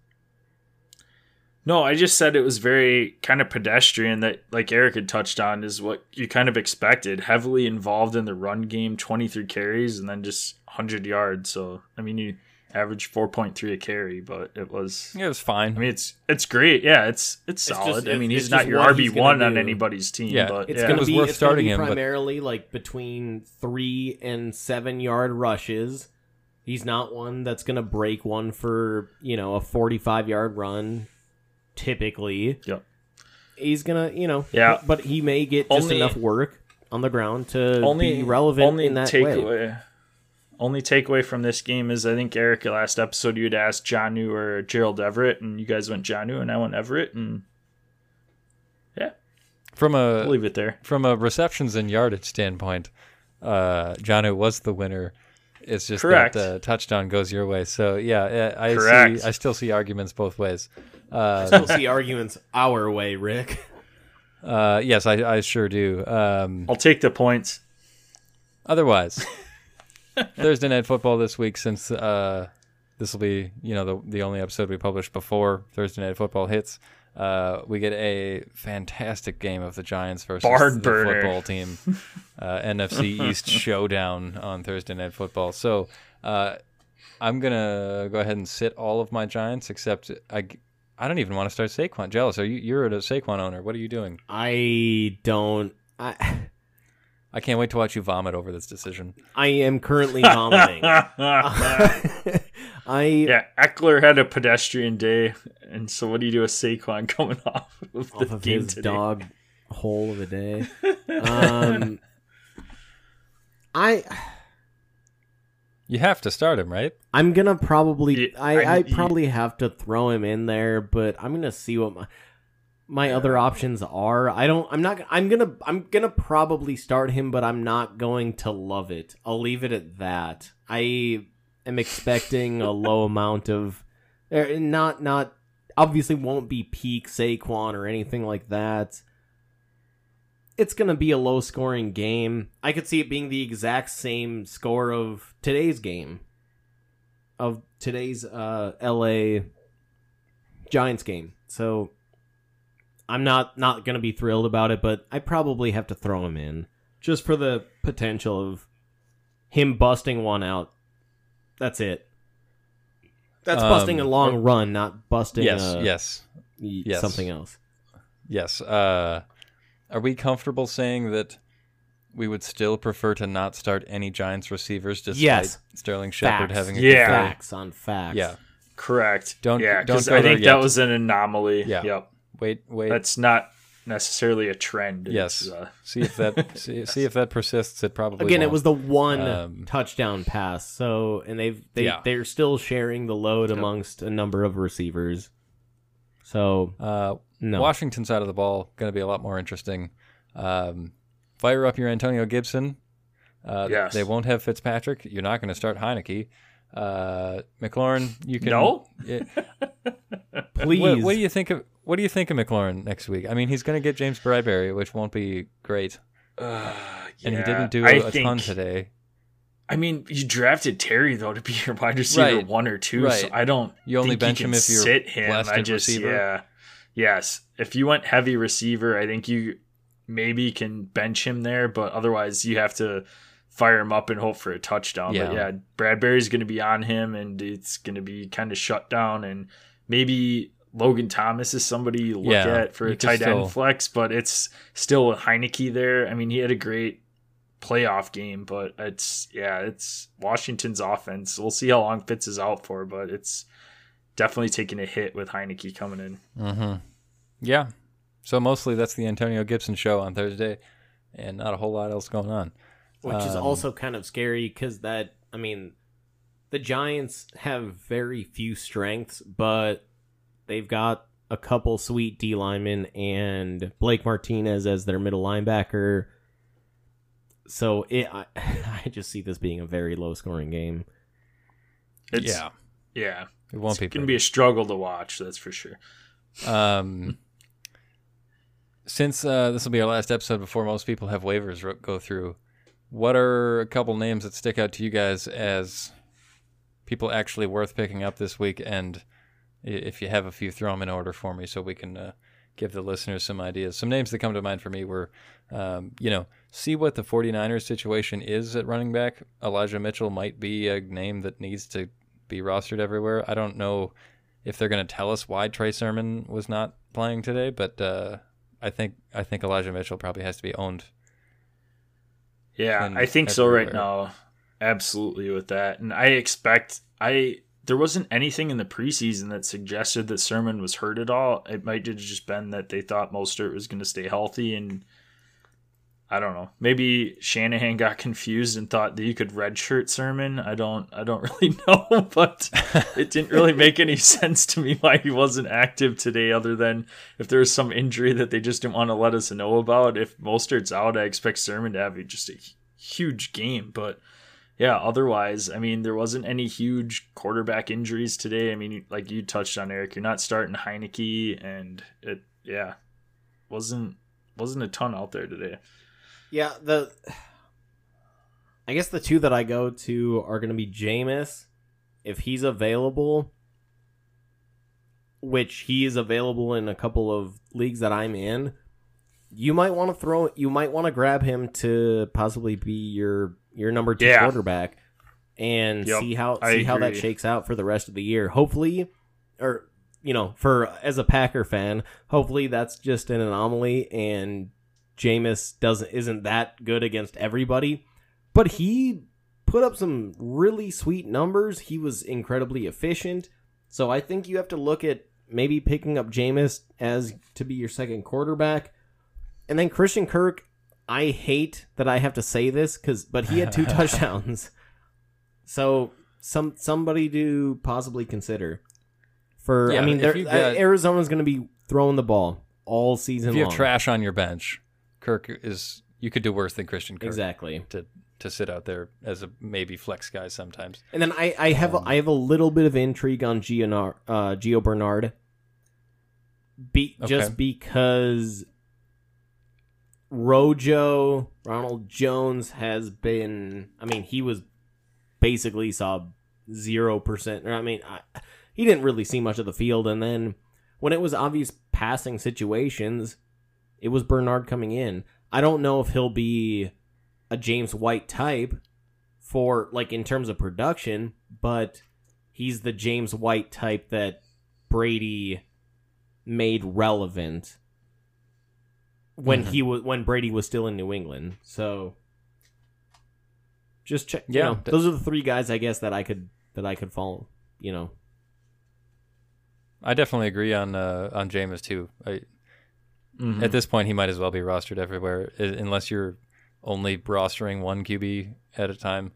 No, I just said it was very kind of pedestrian that, like Eric had touched on, is what you kind of expected. Heavily involved in the run game, 23 carries, and then just 100 yards. So, I mean, you averaged 4.3 a carry, but it was. Yeah, it was fine. I mean, it's it's great. Yeah, it's it's It's solid. just- I mean, he's not your RB one on do. anybody's team. Yeah, but It's yeah. gonna be worth it's starting be him, but- primarily like between three and seven yard rushes. He's not one that's gonna break one for you know a forty five yard run. Typically, Yep. he's gonna you know Yeah. but he may get just Only- enough work on the ground to only be relevant only in that way. takeaway. Only takeaway from this game is I think Eric last episode you'd asked Jonnu or Gerald Everett, and you guys went Jonnu, and I went Everett, and yeah, From I'll a leave it there. from a receptions and yardage standpoint, uh, Jonnu was the winner. It's just Correct. that uh, touchdown goes your way. So yeah, yeah, I Correct. see. I still see arguments both ways. Uh, Still see arguments our way, Rick. uh, yes, I, I sure do. Um, I'll take the points. otherwise, Thursday night football this week. Since uh, this will be you know the the only episode we publish before Thursday night football hits. Uh, we get a fantastic game of the Giants versus Barn the burner. football team, uh, NFC East showdown on Thursday night football. So uh, I'm gonna go ahead and sit all of my Giants except I. I don't even want to start Saquon. Jealous? Are you? You're a Saquon owner. What are you doing? I don't. I I can't wait to watch you vomit over this decision. I am currently vomiting. I yeah, Ekeler had a pedestrian day, and so what do you do with Saquon coming off of the off of game his today? dog hole of the day. Um, I You have to start him, right? I'm gonna probably Yeah, I, I- I probably have to throw him in there, but I'm gonna see what my my other options are. I don't. I'm not. I'm gonna. I'm gonna probably start him, but I'm not going to love it. I'll leave it at that. I am expecting a low amount of, er, not not obviously won't be peak Saquon or anything like that. It's gonna be a low scoring game. I could see it being the exact same score of today's game, of today's uh, L.A. Giants game. So I'm not not gonna be thrilled about it, but I probably have to throw him in just for the potential of him busting one out. That's it. That's Um, busting a long run, not busting yes, uh, yes, yes. something else. yes. Uh, are we comfortable saying that we would still prefer to not start any Giants receivers despite Yes. Sterling Shepard Facts. having a Yeah. good day. Facts on facts. Yeah. Correct. Don't- yeah, don't 'cause go I think yet. that was an anomaly. Yeah. Yep. Wait, wait. That's not necessarily a trend. yes. Uh, see if that see, see if that persists. It probably Again, it won't. was the one Um, touchdown pass. So, and they've they Yeah. they're still sharing the load amongst a number of receivers. So uh, no, Washington side of the ball going to be a lot more interesting. Um, fire up your Antonio Gibson. Uh, Yes. They won't have Fitzpatrick. You're not going to start Heinicke. Uh, McLaurin, you can. No? Yeah. please. What, what do you think of What do you think of McLaurin next week? I mean, he's going to get James Bradberry, which won't be great, uh, and he didn't do I a, a think- ton today. I mean, you drafted Terry though to be your wide receiver Right. one or two. So Right. I don't. You only think bench you him if you're sit him. I just receiver? yeah, yes. If you went heavy receiver, I think you maybe can bench him there, but otherwise you have to fire him up and hope for a touchdown. But Yeah. yeah, Bradberry's going to be on him, and it's going to be kind of shut down, and maybe. Logan Thomas is somebody you look Yeah, at for a tight still- end flex, but it's still Heinicke there. I mean, he had a great playoff game, but it's yeah, it's Washington's offense. We'll see how long Fitz is out for, but it's definitely taking a hit with Heinicke coming in. Mm-hmm. Yeah. So mostly that's the Antonio Gibson show on Thursday, and not a whole lot else going on. which is Um, also kind of scary because that I mean, the Giants have very few strengths, but they've got a couple sweet D linemen and Blake Martinez as their middle linebacker. So it, I, I just see this being a very low scoring game. It's, yeah, yeah, it won't it's be. gonna be a struggle to watch. That's for sure. Um, since uh, this will be our last episode before most people have waivers ro- go through, what are a couple names that stick out to you guys as people actually worth picking up this week? And if you have a few, throw them in order for me so we can uh, give the listeners some ideas. Some names that come to mind for me were, um, you know, see what the 49ers situation is at running back. Elijah Mitchell might be a name that needs to be rostered everywhere. I don't know if they're going to tell us why Trey Sermon was not playing today, but uh, I think I think Elijah Mitchell probably has to be owned. Yeah, I think so right now. Absolutely with that. And I expect I there wasn't anything in the preseason that suggested that Sermon was hurt at all. It might have just been that they thought Mostert was going to stay healthy and I don't know. Maybe Shanahan got confused and thought that you could redshirt Sermon. I don't I don't really know, but it didn't really make any sense to me why he wasn't active today other than if there was some injury that they just didn't want to let us know about. If Mostert's out, I expect Sermon to have just a huge game, but yeah, otherwise, I mean, there wasn't any huge quarterback injuries today. I mean, like you touched on, Eric, you're not starting Heinicke, and it, yeah, wasn't wasn't a ton out there today. Yeah, the I guess the two that I go to are going to be Jameis, if he's available, which he is available in a couple of leagues that I'm in. You might want to throw. You might want to grab him to possibly be your your number two Yeah. quarterback, and Yep, see how I see how that shakes out for the rest of the year. Hopefully, or you know, for as a Packer fan, hopefully that's just an anomaly and Jameis doesn't isn't that good against everybody, but he put up some really sweet numbers. He was incredibly efficient. So I think you have to look at maybe picking up Jameis as to be your second quarterback. And then Christian Kirk, I hate that I have to say this cuz but he had two touchdowns. So some somebody to possibly consider. For Yeah, I mean, you uh, got- Arizona's going to be throwing the ball all season If you long. have trash on your bench, Kirk is you could do worse than Christian Kirk Exactly. to to sit out there as a maybe flex guy sometimes. And then I, I have Um, I have a little bit of intrigue on Gio, uh, Gio Bernard. Be, Just because Rojo, Ronald Jones has been. I mean, he was basically saw zero percent. I mean, I, he didn't really see much of the field. And then when it was obvious passing situations, it was Bernard coming in. I don't know if he'll be a James White type for like in terms of production, but he's the James White type that Brady made relevant when Mhm. he was when Brady was still in New England. So just check. Yeah. Yeah, those are the three guys I guess that I could that I could follow. You know, I definitely agree on uh, on Jameis too. I, At this point, he might as well be rostered everywhere, unless you're only rostering one QB at a time.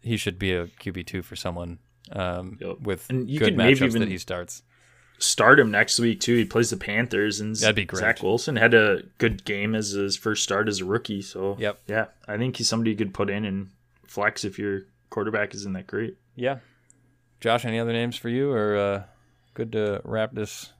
He should be a QB two for someone um, Yep. with And you good could maybe matchups even- that he starts. Start him next week too. He plays the Panthers, and That'd be great. Zach Wilson had a good game as his first start as a rookie. So Yep. yeah, I think he's somebody you could put in and flex if your quarterback isn't that great. Yeah. Josh, any other names for you, or uh, good to wrap this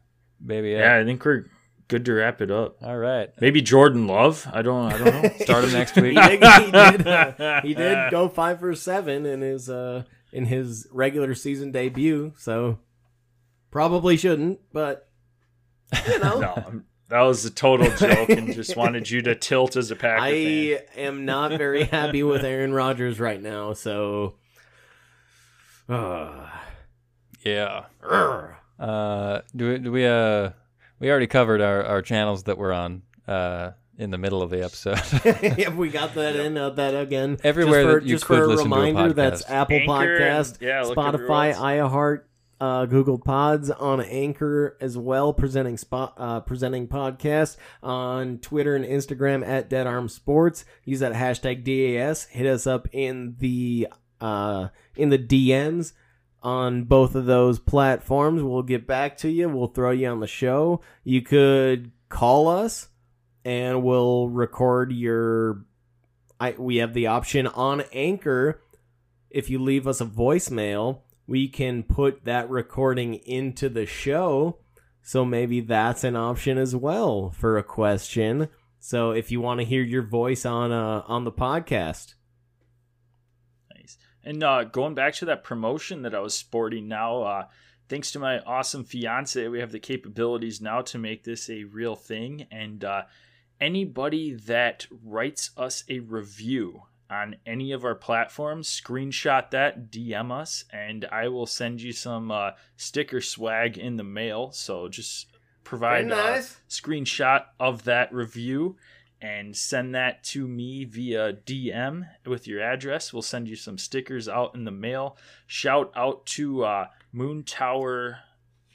baby Yeah. I think we're good to wrap it up. All right. Maybe Jordan Love. I don't. I don't know. Start him next week. he did, he did, uh, he did go five for seven in his uh in his regular season debut. So probably shouldn't, but you know. no, I'm- that was a total joke, and just wanted you to tilt as a Packer fan. I am not very happy with Aaron Rodgers right now, so uh, Yeah. Urgh. Uh, do we, do we uh we already covered our, our channels that we're on uh in the middle of the episode. if we got that in, uh, that again. Everywhere just for, that you just could for a listen to a reminder, that's. Apple Anchor and- Podcast, yeah, Spotify, everywhere else. iHeart, uh, Google Pods on Anchor as well, presenting spot uh, presenting podcasts on Twitter and Instagram at Dead Arm Sports. Use that hashtag DAS. Hit us up in the uh, in the DMs on both of those platforms. We'll get back to you. We'll throw you on the show. You could call us and we'll record your I we have the option on Anchor if you leave us a voicemail, we can put that recording into the show. So maybe that's an option as well for a question. So if you want to hear your voice on uh on the podcast. Nice. And uh, going back to that promotion that I was sporting now, uh, thanks to my awesome fiance, we have the capabilities now to make this a real thing. And uh, anybody that writes us a review on any of our platforms, screenshot that, DM us, and I will send you some uh, sticker swag in the mail. So just provide Very a nice. screenshot of that review and send that to me via DM with your address. We'll send you some stickers out in the mail. Shout out to uh, Moon Tower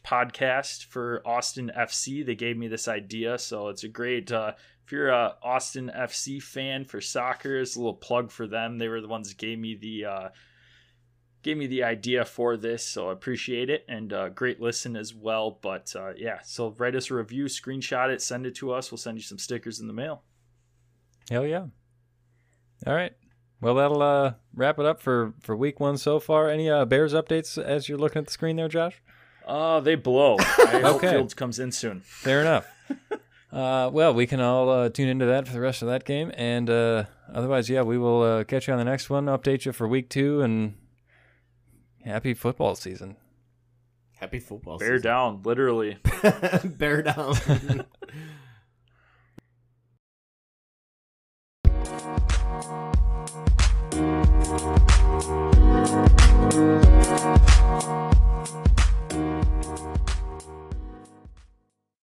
podcast for Austin FC. They gave me this idea, so it's a great. Uh, if you're a Austin FC fan for soccer, it's a little plug for them. They were the ones that gave me the. Uh, gave me the idea for this, so I appreciate it and uh, great listen as well. But uh, yeah, so write us a review, screenshot it, send it to us. We'll send you some stickers in the mail. Hell yeah. All right. Well, that'll uh, wrap it up for, for week one so far. Any uh, Bears updates as you're looking at the screen there, Josh? Uh, they blow. I hope Fields comes in soon. Fair enough. uh, well, we can all uh, tune into that for the rest of that game. And uh, otherwise, yeah, we will uh, catch you on the next one, update you for week two, and happy football season. Happy football season Bear down, literally. down. Bear down.